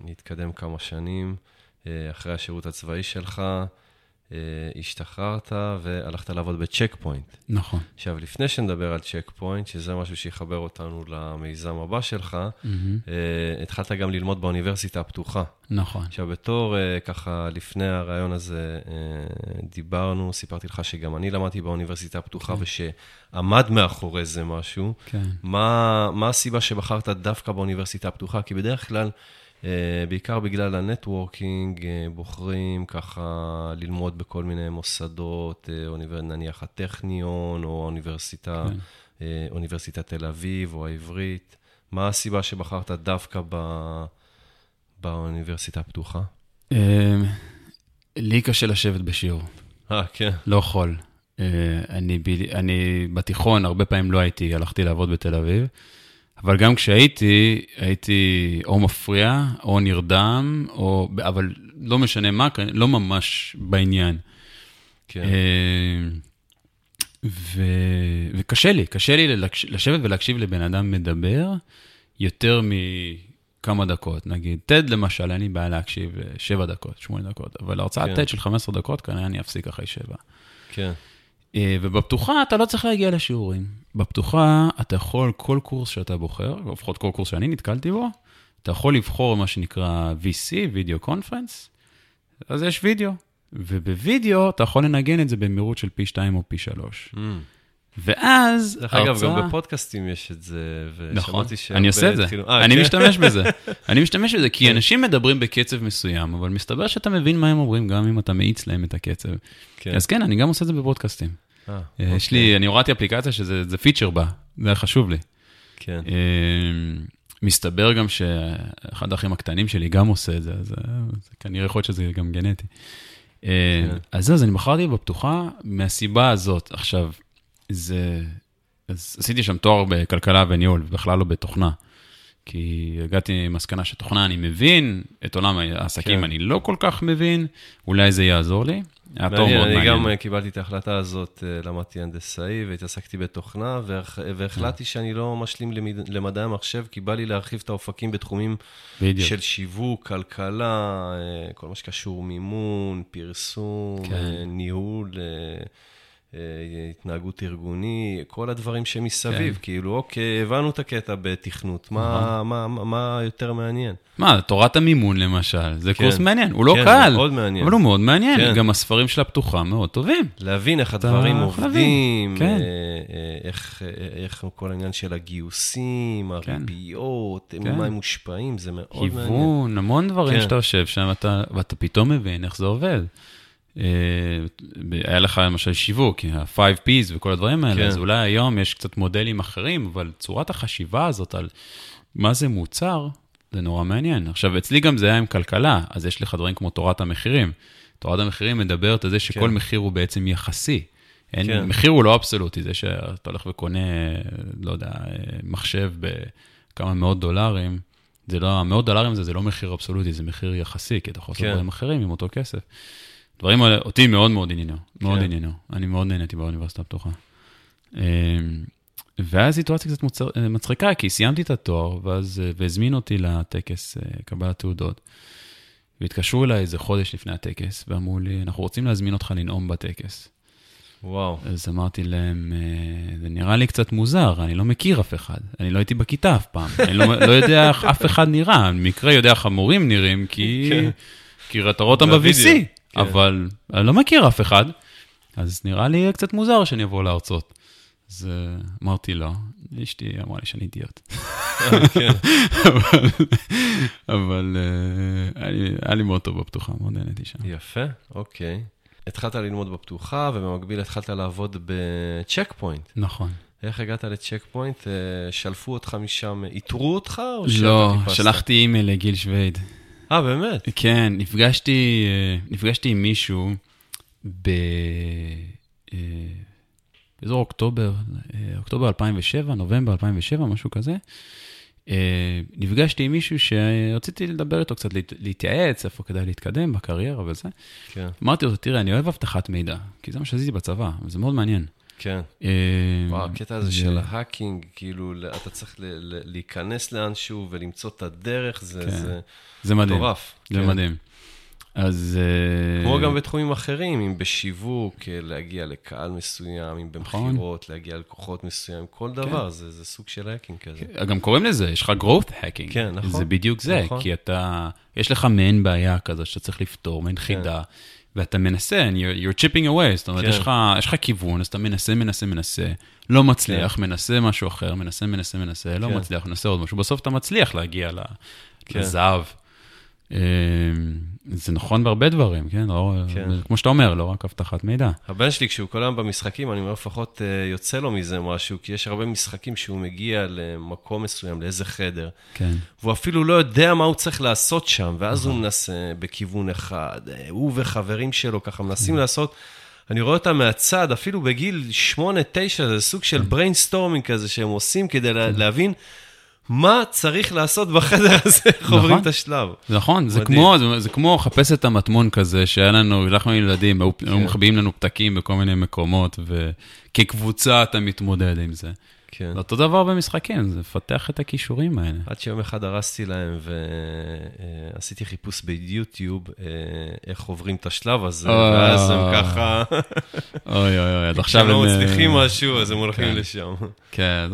נתקדם כמה שנים אחרי השירות הצבאי שלך. אה, השתחררת והלכת לעבוד בצ'ק פוינט. נכון. עכשיו, לפני שנדבר על צ'ק פוינט, שזה משהו שיחבר אותנו למיזם הבא שלך, mm-hmm. התחלת גם ללמוד באוניברסיטה הפתוחה. נכון. עכשיו, בתור, אה, ככה, לפני הרעיון הזה, דיברנו, סיפרתי לך שגם אני למדתי באוניברסיטה הפתוחה, כן. ושעמד מאחורי זה משהו. כן. מה, מה הסיבה שבחרת דווקא באוניברסיטה הפתוחה? כי בדרך כלל... אה, בעיקר בגלל ה networking, אה, בוחרים ככה ללמוד בכל מיני מוסדות, אה, נניח הטכניון, או האוניברסיטה, כן. אוניברסיטת תל אביב, או העברית. מה הסיבה שבחרת דווקא ב... באוניברסיטה הפתוחה? לי קשה לשבת בשיעור. אה, כן. לא יכול. אני, אני בתיכון, הרבה פעמים לא הייתי, הלכתי לעבוד בתל אביב. אבל גם כשהייתי, הייתי או מפריע, או נרדם, או, אבל לא משנה מה, לא ממש בעניין. כן. אה, ו, וקשה לי, קשה לי לשבת ולהקשיב לבן אדם מדבר יותר מכמה דקות. נגיד, TED למשל, אין לי בעיה להקשיב שבע דקות, שמונה דקות, אבל הרצאת כן. TED של 15 דקות, כנראה אני אפסיק אחרי שבע. כן. אה, ובפתוחה אתה לא צריך להגיע לשיעורים. בפתוחה אתה יכול, כל קורס שאתה בוחר, לפחות כל קורס שאני נתקלתי בו, אתה יכול לבחור מה שנקרא VC, וידאו קונפרנס, אז יש וידאו, ובווידאו אתה יכול לנגן את זה במהירות של פי 2 או פי 3. Mm. ואז דרך אגב, גם בפודקאסטים יש את זה, נכון, אני עושה את זה, אה, אני כן? משתמש בזה. אני משתמש בזה, כי כן. אנשים מדברים בקצב מסוים, אבל מסתבר שאתה מבין מה הם אומרים, גם אם אתה מאיץ להם את הקצב. כן. אז כן, אני גם עושה את זה בפודקאסטים. אה, אה, יש לי, אוקיי. אני הורדתי אפליקציה שזה פיצ'ר בה, זה היה חשוב לי. כן. מסתבר גם שאחד האחים הקטנים שלי גם עושה את זה, אז כנראה יכול להיות שזה גם גנטי. אז זהו, אז אני בחרתי בפתוחה מהסיבה הזאת. עכשיו, זה... אז עשיתי שם תואר בכלכלה וניהול, בכלל לא בתוכנה. כי הגעתי למסקנה שתוכנה אני מבין, את עולם העסקים כן. אני לא כל כך מבין, אולי זה יעזור לי. היה תואר מאוד מעניין. אני גם אה, קיבלתי את ההחלטה הזאת, אה, למדתי הנדסאי והתעסקתי בתוכנה, והחלטתי שאני לא משלים למדעי המחשב, כי בא לי להרחיב את האופקים בתחומים בדיוק. של שיווק, כלכלה, אה, כל מה שקשור מימון, פרסום, כן. ניהול. אה, התנהגות ארגוני, כל הדברים שמסביב, כן. כאילו, אוקיי, הבנו את הקטע בתכנות, מה, מה, מה, מה יותר מעניין? מה, תורת המימון למשל, זה כן. קורס מעניין, הוא לא כן, קל, מאוד מעניין. אבל הוא מאוד מעניין, כן. גם הספרים של הפתוחה מאוד טובים. להבין איך הדברים עובדים, כן. אה, אה, איך, איך כל העניין של הגיוסים, כן. הריביות, כן. ממה הם מושפעים, זה מאוד כיוון, מעניין. כיוון, המון דברים כן. שאתה יושב שם, ואתה, ואתה פתאום מבין איך זה עובד. אה, היה לך למשל שיווק, ה-5Ps וכל הדברים האלה, כן. אז אולי היום יש קצת מודלים אחרים, אבל צורת החשיבה הזאת על מה זה מוצר, זה נורא מעניין. עכשיו, אצלי גם זה היה עם כלכלה, אז יש לך דברים כמו תורת המחירים. תורת המחירים מדברת על זה שכל כן. מחיר הוא בעצם יחסי. אין, כן. מחיר הוא לא אבסולוטי, זה שאתה הולך וקונה, לא יודע, מחשב בכמה מאות דולרים, זה לא, המאות דולרים זה, זה לא מחיר אבסולוטי, זה מחיר יחסי, כי אתה יכול לעשות כן. דברים אחרים עם אותו כסף. דברים האלה, אותי מאוד מאוד עניינו, מאוד כן. עניינו. אני מאוד נהניתי באוניברסיטה הפתוחה. אמ, ואז סיטואציה קצת מוצר, אה, מצחיקה, כי סיימתי את התואר, ואז, אה, והזמינו אותי לטקס אה, קבלת תעודות. והתקשרו אליי איזה חודש לפני הטקס, ואמרו לי, אנחנו רוצים להזמין אותך לנאום בטקס. וואו. אז אמרתי להם, זה נראה לי קצת מוזר, אני לא מכיר אף אחד. אני לא הייתי בכיתה אף פעם. אני לא, לא יודע איך אף אחד נראה. במקרה יודע איך המורים נראים, כי, כן. כי אתה רואה אותם ב-VC. כן. אבל אני לא מכיר אף אחד, אז נראה לי קצת מוזר שאני אבוא לארצות. אז אה, אמרתי לא, אשתי אמרה לי שאני אידיוט. אה, כן. אבל אה, היה לי מאוד טוב בפתוחה, מאוד נהניתי שם. יפה, אוקיי. התחלת ללמוד בפתוחה, ובמקביל התחלת לעבוד בצ'ק פוינט. נכון. איך הגעת לצ'ק פוינט? שלפו אותך משם, איתרו אותך או שאתה טיפסת? לא, שלחתי אימייל לגיל שויד. אה, באמת? כן, נפגשתי, אה, נפגשתי עם מישהו ב... אה, באזור אוקטובר, אה, אוקטובר 2007, נובמבר 2007, משהו כזה. נפגשתי עם מישהו שרציתי לדבר איתו קצת, להתייעץ, איפה כדאי להתקדם בקריירה וזה. כן. אמרתי לו, תראה, אני אוהב אבטחת מידע, כי זה מה שעשיתי בצבא, וזה מאוד מעניין. כן. וואו, הקטע הזה של ההאקינג, כאילו, אתה צריך להיכנס לאנשהו ולמצוא את הדרך, זה... כן. מטורף. זה כן. מדהים. אז... אה, כמו גם בתחומים אחרים, אם בשיווק, אה, להגיע לקהל מסוים, אם נכון. במכירות, להגיע ללקוחות מסוים, כל כן. דבר, זה, זה סוג של האקינג כזה. כן, גם קוראים לזה, יש לך growth hacking. כן, נכון. זה בדיוק זה, נכון. כי אתה, יש לך מעין בעיה כזו שאתה צריך לפתור, מעין כן. חידה, ואתה מנסה, you're, you're chipping away, זאת אומרת, כן. יש, לך, יש לך כיוון, אז אתה מנסה, מנסה, מנסה, לא מצליח, כן. מנסה משהו אחר, מנסה, מנסה, מנסה, לא כן. מצליח, מנסה עוד משהו, בסוף אתה מצליח להגיע כן. לזהב. אמ, זה נכון בהרבה דברים, כן? לא, כן. כמו שאתה אומר, לא רק אבטחת מידע. הבן שלי, כשהוא כל היום במשחקים, אני אומר, לפחות אה, יוצא לו מזה משהו, כי יש הרבה משחקים שהוא מגיע למקום מסוים, לאיזה חדר, כן. והוא אפילו לא יודע מה הוא צריך לעשות שם, ואז הוא נכון. מנסה בכיוון אחד, אה, הוא וחברים שלו ככה מנסים כן. לעשות. אני רואה אותם מהצד, אפילו בגיל 8-9, זה סוג של brainstorming כזה שהם עושים כדי להבין מה צריך לעשות בחדר הזה, איך עוברים נכון. את השלב. נכון, זה כמו, זה, זה כמו חפש את המטמון כזה, שהיה לנו, הלכנו ילדים, היו כן. מחביאים לנו פתקים בכל מיני מקומות, כקבוצה אתה מתמודד עם זה. כן. זה אותו דבר במשחקים, זה לפתח את הכישורים האלה. עד שיום אחד הרסתי להם ועשיתי חיפוש ביוטיוב, אה, איך עוברים את השלב הזה, ואז הם ככה... אוי אוי אוי, עד עכשיו הם... כשהם לא מצליחים משהו, אז הם הולכים כן. לשם. כן,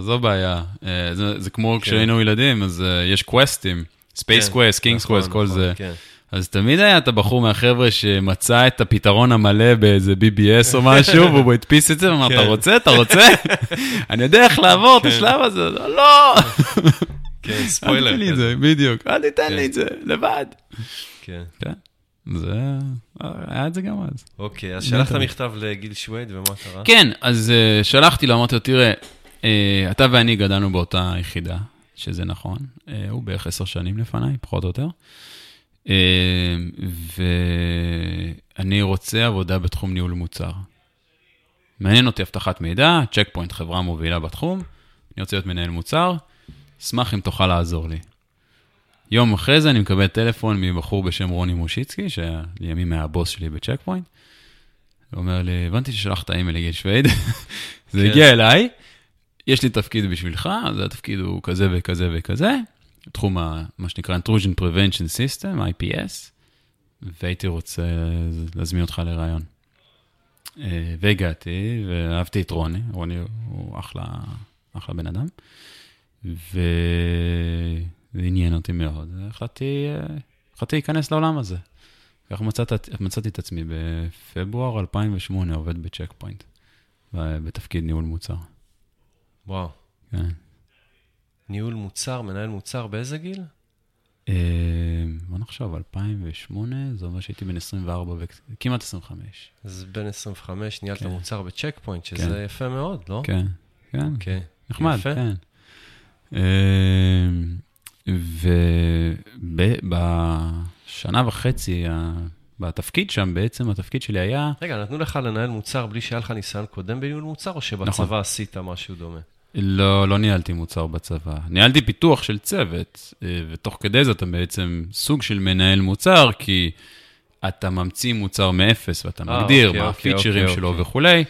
זו, בעיה. אה, זה, כמו כשהיינו ילדים, אז אה, יש quest ים, Space Quest, King's Quest, כל זה. כן. אז תמיד היה את הבחור מהחבר'ה שמצא את הפתרון המלא באיזה BBS או משהו, והוא הדפיס את זה, ואמר, אתה כן. רוצה, אתה רוצה? אני יודע איך לעבור את השלב הזה. לא! כן, אל ספוילר. תיתן לי את כזה. זה, בדיוק. אל תיתן כן. לי את זה, לבד. כן. כן, זה, היה את זה גם אז. אוקיי, אז שלחת מכתב לגיל שווייד, ומה קרה? כן, אז uh, שלחתי לו, אמרתי לו, תראה, uh, אתה ואני גדלנו באותה יחידה, שזה נכון, uh, הוא בערך עשר שנים לפניי, פחות או יותר, ואני רוצה עבודה בתחום ניהול מוצר. מעניין אותי אבטחת מידע, צ'ק פוינט, חברה מובילה בתחום, אני רוצה להיות מנהל מוצר, אשמח אם תוכל לעזור לי. יום אחרי זה אני מקבל טלפון מבחור בשם רוני מושיצקי, שלימים היה הבוס שלי בצ'ק פוינט. הוא אומר לי, הבנתי ששלחת אימייל לגיל שווייד, זה כן. הגיע אליי, יש לי תפקיד בשבילך, אז התפקיד הוא כזה וכזה וכזה, תחום ה, מה שנקרא intrusion prevention system, IPS, והייתי רוצה להזמין אותך לראיון. אה, והגעתי, ואהבתי את רוני, רוני הוא אחלה, אחלה בן אדם, ו... זה עניין אותי מאוד, והחלטתי אה, להיכנס לעולם הזה. כך מצאת, מצאתי את עצמי בפברואר 2008 עובד בצ'ק פוינט, בתפקיד ניהול מוצר. וואו. כן. ניהול מוצר, מנהל מוצר, באיזה גיל? אה, בוא נחשוב, 2008, זה אומר שהייתי בן 24, כמעט 25. אז בן 25 ניהלת כן. מוצר בצ'ק פוינט, שזה כן. יפה מאוד, לא? כן, כן, אוקיי. נחמד, יפה. כן. ובשנה וחצי, בתפקיד שם, בעצם התפקיד שלי היה, רגע, נתנו לך לנהל מוצר בלי שהיה לך ניסיון קודם בניהול מוצר, או שבצבא נכון. עשית משהו דומה? לא, לא ניהלתי מוצר בצבא. ניהלתי פיתוח של צוות, אה, ותוך כדי זה אתה בעצם סוג של מנהל מוצר, כי אתה ממציא מוצר מאפס, ואתה אה, מגדיר אוקיי, מה אוקיי, הפיצ'רים אוקיי, שלו אוקיי. וכולי,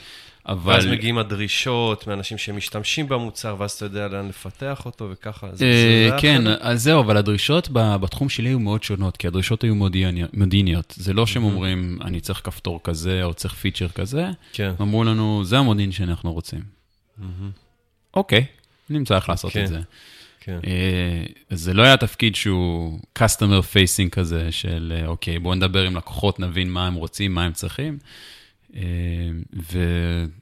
אבל... ואז מגיעים הדרישות מאנשים שמשתמשים במוצר, ואז אתה יודע לאן לפתח אותו, וככה. זה- אה, זה כן? אז זהו, אבל הדרישות בתחום שלי היו מאוד שונות, כי הדרישות היו מודיעיניות. זה לא שהם אומרים, אני צריך כפתור כזה, או צריך פיצ'ר כזה, כן. אמרו לנו, זה המודיעין שאנחנו רוצים. אוקיי, נמצא איך לעשות כן. את זה. כן. אה, זה לא היה תפקיד שהוא customer facing כזה, של אה, אוקיי, בואו נדבר עם לקוחות, נבין מה הם רוצים, מה הם צריכים. אה,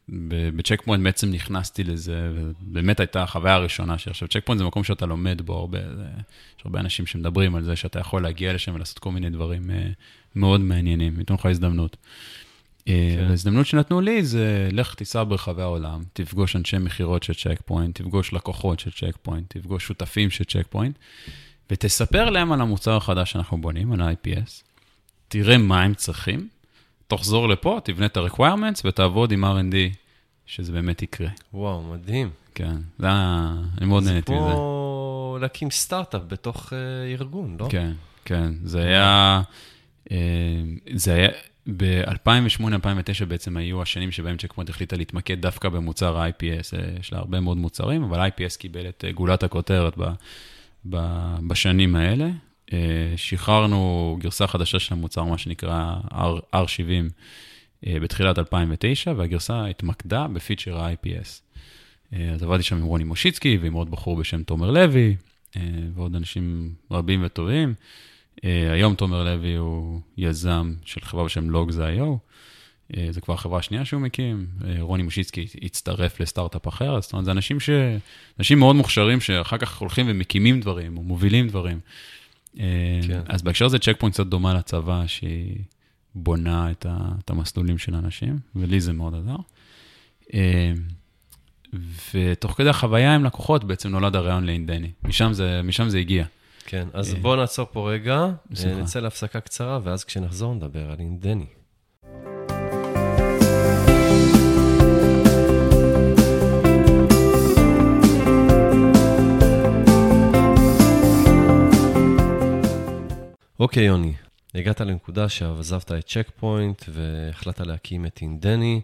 ובצ'ק פוינט בעצם נכנסתי לזה, ובאמת הייתה החוויה הראשונה שלי. עכשיו, צ'ק פוינט זה מקום שאתה לומד בו הרבה, יש הרבה אנשים שמדברים על זה, שאתה יכול להגיע לשם ולעשות כל מיני דברים מאוד מעניינים, ייתנו לך הזדמנות. אה, כן. ההזדמנות שנתנו לי זה, לך תיסע ברחבי העולם, תפגוש אנשי מכירות של צ'ק פוינט, תפגוש לקוחות של צ'ק פוינט, תפגוש שותפים של צ'ק פוינט, ותספר להם על המוצר החדש שאנחנו בונים, על ה-IPS, תראה מה הם צריכים, תחזור לפה, תבנה את ה-requirements ותעבוד עם R&D, שזה באמת יקרה. וואו, מדהים. כן, זה היה, אני מאוד זה נהניתי מזה. כמו להקים סטארט-אפ בתוך אה, ארגון, לא? כן, כן, זה היה, אה, זה היה, ב-2008-2009 בעצם היו השנים שבהם צ'ק פוינט החליטה להתמקד דווקא במוצר ה-IPS, אה, יש לה הרבה מאוד מוצרים, אבל IPS קיבל את אה, גולת הכותרת ב, ב, בשנים האלה. אה, שחררנו גרסה חדשה של המוצר, מה שנקרא R, R70, אה, בתחילת 2009, והגרסה התמקדה בפיצ'ר ה-IPS. אז עבדתי שם עם רוני מושיצקי ועם עוד בחור בשם תומר לוי, ועוד אנשים רבים וטובים. אה, היום תומר לוי הוא יזם של חברה בשם Logs.io, אה, זו כבר החברה השנייה שהוא מקים. אה, רוני מושיצקי הצטרף לסטארט-אפ אחר, זאת אומרת, זה אנשים, ש... אנשים מאוד מוכשרים שאחר כך הולכים ומקימים דברים, או מובילים דברים. אה, כן. אז בהקשר הזה צ'ק פוינט קצת דומה לצבא, שהיא בונה את, ה... את המסלולים של האנשים, ולי זה מאוד עזר. אה, ותוך כדי החוויה עם לקוחות בעצם נולד הרעיון לאינדני. משם זה, משם זה הגיע. כן, אז אה, בואו נעצור פה רגע, אה, בשמחה. נצא להפסקה קצרה, ואז כשנחזור נדבר על אינדני. אוקיי, יוני, הגעת לנקודה שעזבת את צ'ק פוינט והחלטת להקים את אינדני.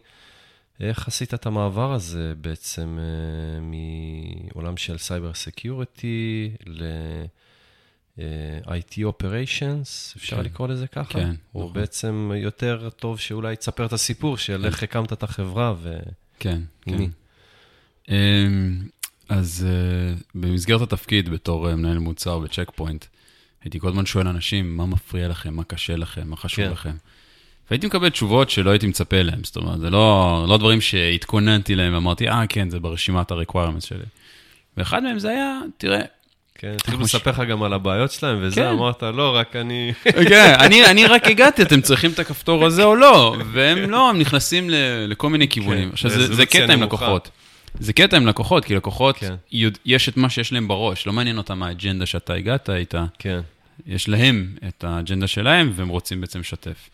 איך עשית את המעבר הזה בעצם אה, מעולם של cyber security ל-IT Operations, אפשר כן. לקרוא לזה ככה? כן. או נכון. בעצם יותר טוב שאולי תספר את הסיפור של כן. איך הקמת את החברה ו... כן, כן. אמ, אז uh, במסגרת התפקיד בתור uh, מנהל מוצר בצ'ק פוינט, הייתי כל הזמן שואל אנשים, מה מפריע לכם, מה קשה לכם, מה חשוב כן. לכם. והייתי מקבל תשובות שלא הייתי מצפה להן, זאת אומרת, זה לא, לא דברים שהתכוננתי להם ואמרתי, אה, כן, זה ברשימת ה-requirements שלי. ואחד מהם זה היה, תראה... כן, התחילו לספר לך גם על הבעיות שלהם, וזה, כן. אמרת, לא, רק אני... כן, אני, אני רק הגעתי, אתם צריכים את הכפתור הזה או לא, והם לא, הם נכנסים ל, לכל מיני כיוונים. כן, עכשיו, זה, זה קטע עם לקוחות. זה קטע עם לקוחות, כי לקוחות, כן. יש את מה שיש להם בראש, לא מעניין אותם האג'נדה שאתה הגעת איתה. כן. יש להם את האג'נדה שלהם, והם רוצים בעצם לשתף.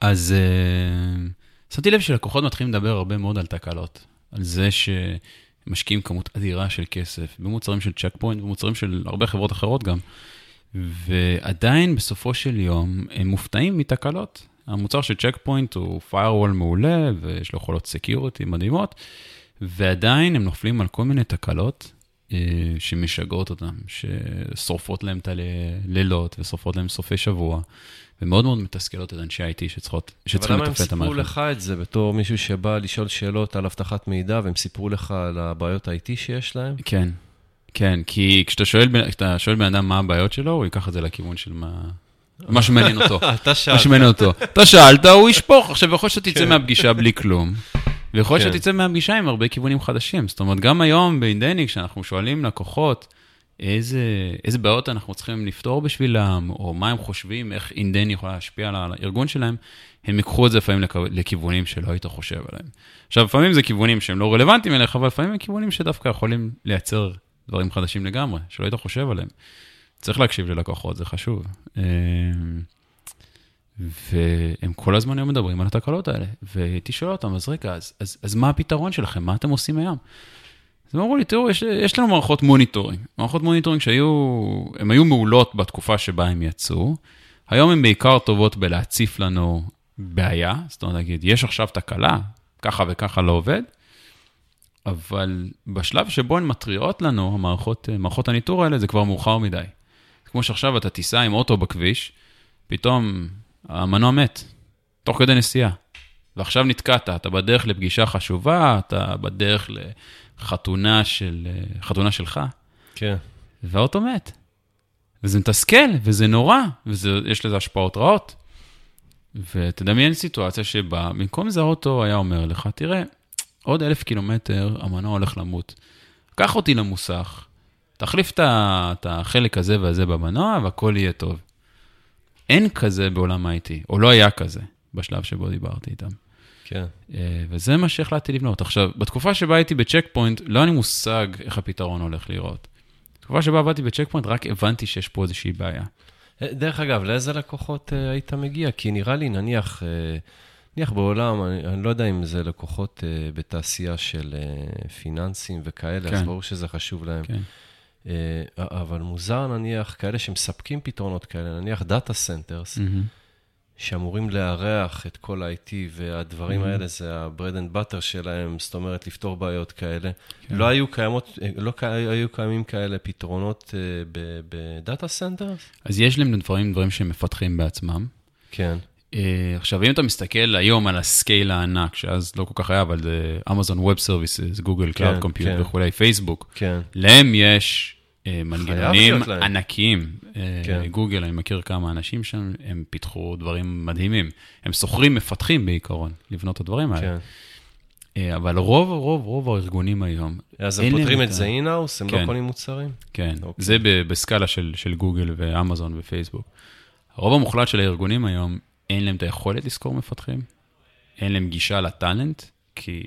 אז uh, שמתי לב שלקוחות מתחילים לדבר הרבה מאוד על תקלות, על זה שמשקיעים כמות אדירה של כסף במוצרים של צ'ק פוינט, במוצרים של הרבה חברות אחרות גם, ועדיין בסופו של יום הם מופתעים מתקלות. המוצר של צ'ק פוינט הוא firewall מעולה, ויש לו יכולות security מדהימות, ועדיין הם נופלים על כל מיני תקלות שמשגעות אותם, ששורפות להם את הלילות ושורפות להם סופי שבוע, ומאוד מאוד מתסכלות את אנשי IT שצריכות, שצריכים לתפעל את המערכת. אבל למה הם סיפרו לך את זה בתור מישהו שבא לשאול שאלות על אבטחת מידע, והם סיפרו לך על הבעיות ה-IT שיש להם? כן, כן, כי כשאתה שואל, כשאתה שואל בן אדם מה הבעיות שלו, הוא ייקח את זה לכיוון של מה... מה שמעניין אותו. אתה שאלת. מה שמעניין אותו. אתה שאלת, הוא ישפוך. עכשיו, יכול להיות שאתה תצא כן. מהפגישה בלי כלום. ויכול להיות כן. שתצא מהפגישה עם הרבה כיוונים חדשים. זאת אומרת, גם היום באינדני, כשאנחנו שואלים לקוחות איזה, איזה בעיות אנחנו צריכים לפתור בשבילם, או מה הם חושבים, איך אינדני יכולה להשפיע על הארגון שלהם, הם ייקחו את זה לפעמים לכיוונים שלא היית חושב עליהם. עכשיו, לפעמים זה כיוונים שהם לא רלוונטיים אליך, אבל לפעמים הם כיוונים שדווקא יכולים לייצר דברים חדשים לגמרי, שלא היית חושב עליהם. צריך להקשיב ללקוחות, זה חשוב. והם כל הזמן היו מדברים על התקלות האלה, והייתי שואל אותם, אז רגע, אז, אז, אז מה הפתרון שלכם? מה אתם עושים היום? אז הם אמרו לי, תראו, יש, יש לנו מערכות monitoring. מערכות monitoring שהיו, הן היו מעולות בתקופה שבה הם יצאו. היום הן בעיקר טובות בלהציף לנו בעיה, זאת אומרת, להגיד, יש עכשיו תקלה, ככה וככה לא עובד, אבל בשלב שבו הן מתריעות לנו, המערכות, מערכות הניטור האלה, זה כבר מאוחר מדי. כמו שעכשיו אתה תיסע עם אוטו בכביש, פתאום המנוע מת, תוך כדי נסיעה. ועכשיו נתקעת, אתה בדרך לפגישה חשובה, אתה בדרך לחתונה של, חתונה שלך. כן. והאוטו מת. וזה מתסכל, וזה נורא, ויש לזה השפעות רעות. ותדמיין סיטואציה שבה, במקום זה האוטו היה אומר לך, תראה, עוד אלף קילומטר, המנוע הולך למות. קח אותי למוסך, תחליף את החלק הזה והזה במנוע, והכל יהיה טוב. אין כזה בעולם ה-IT, או לא היה כזה בשלב שבו דיברתי איתם. כן. אה, וזה מה שהחלטתי לבנות. עכשיו, בתקופה שבה הייתי בצ'ק פוינט, לא היה לי מושג איך הפתרון הולך להיראות. בתקופה שבה עבדתי בצ'ק פוינט, רק הבנתי שיש פה איזושהי בעיה. אה, דרך אגב, לאיזה לקוחות uh, היית מגיע? כי נראה לי, נניח, נניח בעולם, אני, אני לא יודע אם זה לקוחות בתעשייה של פיננסים וכאלה, כן. אז ברור שזה חשוב להם. כן. אה, אבל מוזר נניח כאלה שמספקים פתרונות כאלה, נניח data centers. שאמורים לארח את כל ה-IT, והדברים mm-hmm. האלה זה ה-bread and butter שלהם, זאת אומרת, לפתור בעיות כאלה. כן. לא היו קיימות, לא היו קיימים כאלה פתרונות ב data centers? אז יש להם דברים, דברים שהם מפתחים בעצמם. כן. Uh, עכשיו, אם אתה מסתכל היום על הסקייל הענק, שאז לא כל כך היה, אבל זה Amazon Web Services, Google Cloud Compute וכולי, פייסבוק, כן. להם יש uh, מנגנונים ענקיים. כן. גוגל, אני מכיר כמה אנשים שם, הם פיתחו דברים מדהימים. הם שוכרים, מפתחים בעיקרון, לבנות את הדברים האלה. כן. אבל רוב, רוב, רוב הארגונים היום, אז הם פותרים את זה in-house? הם לא כן. לא קונים מוצרים? כן, אוקיי. זה בסקאלה של, של גוגל ואמזון ופייסבוק. הרוב המוחלט של הארגונים היום, אין להם את היכולת לשכור מפתחים, אין להם גישה לטאלנט, כי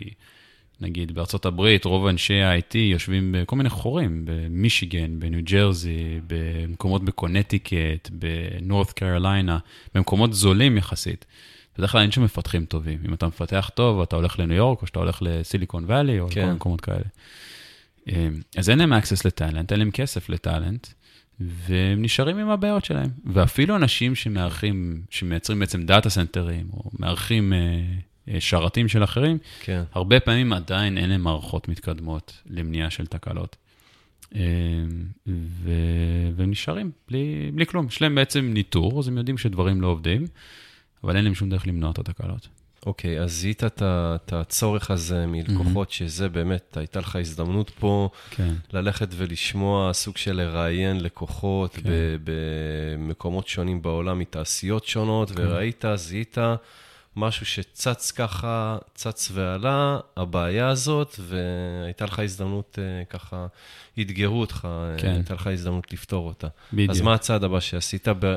נגיד בארצות הברית רוב אנשי ה-IT יושבים בכל מיני חורים, במישיגן, בניו ג'רזי, במקומות בקונטיקט, בנורת קרוליינה, במקומות זולים יחסית. בדרך כלל אין שם מפתחים טובים. אם אתה מפתח טוב, אתה הולך לניו יורק, או שאתה הולך לסיליקון וואלי, או כן. לכל מקומות כאלה. אמ, אז אין להם access לטאלנט, אין להם כסף לטאלנט. והם נשארים עם הבעיות שלהם. ואפילו אנשים שמארחים, שמייצרים בעצם דאטה סנטרים, או מארחים שרתים של אחרים, כן. הרבה פעמים עדיין אין להם מערכות מתקדמות למניעה של תקלות. ו... והם נשארים בלי, בלי כלום. יש להם בעצם ניטור, אז הם יודעים שדברים לא עובדים, אבל אין להם שום דרך למנוע את התקלות. אוקיי, אז זיהית את הצורך הזה מלקוחות, mm-hmm. שזה באמת, הייתה לך הזדמנות פה כן. ללכת ולשמוע סוג של לראיין לקוחות כן. במקומות שונים בעולם, מתעשיות שונות, כן. וראית, זיהית משהו שצץ ככה, צץ ועלה, הבעיה הזאת, והייתה לך הזדמנות אה, ככה, אתגרו אותך, אה, כן. הייתה לך הזדמנות לפתור אותה. בדיוק. אז מה הצעד הבא שעשית? ב...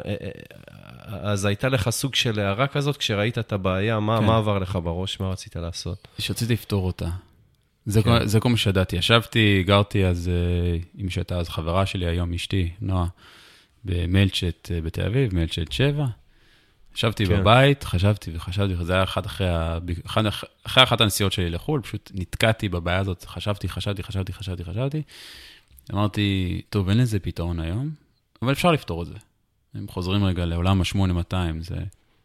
אה, אז הייתה לך סוג של הערה כזאת, כשראית את הבעיה, מה, כן. מה עבר לך בראש, מה רצית לעשות? שרציתי לפתור אותה. זה, כן. כל, זה כל מה שידעתי. ישבתי, גרתי אז עם שהייתה אז חברה שלי, היום אשתי, נועה, במיילצ'ט בתל אביב, מיילצ'ט 7. ישבתי כן. בבית, חשבתי וחשבתי, וזה היה אחד אחרי, אחד, אחרי אחת הנסיעות שלי לחו"ל, פשוט נתקעתי בבעיה הזאת, חשבתי, חשבתי, חשבתי, חשבתי, חשבתי. אמרתי, טוב, אין לזה פתרון היום, אבל אפשר לפתור את זה. אם חוזרים רגע לעולם ה-8200, זה...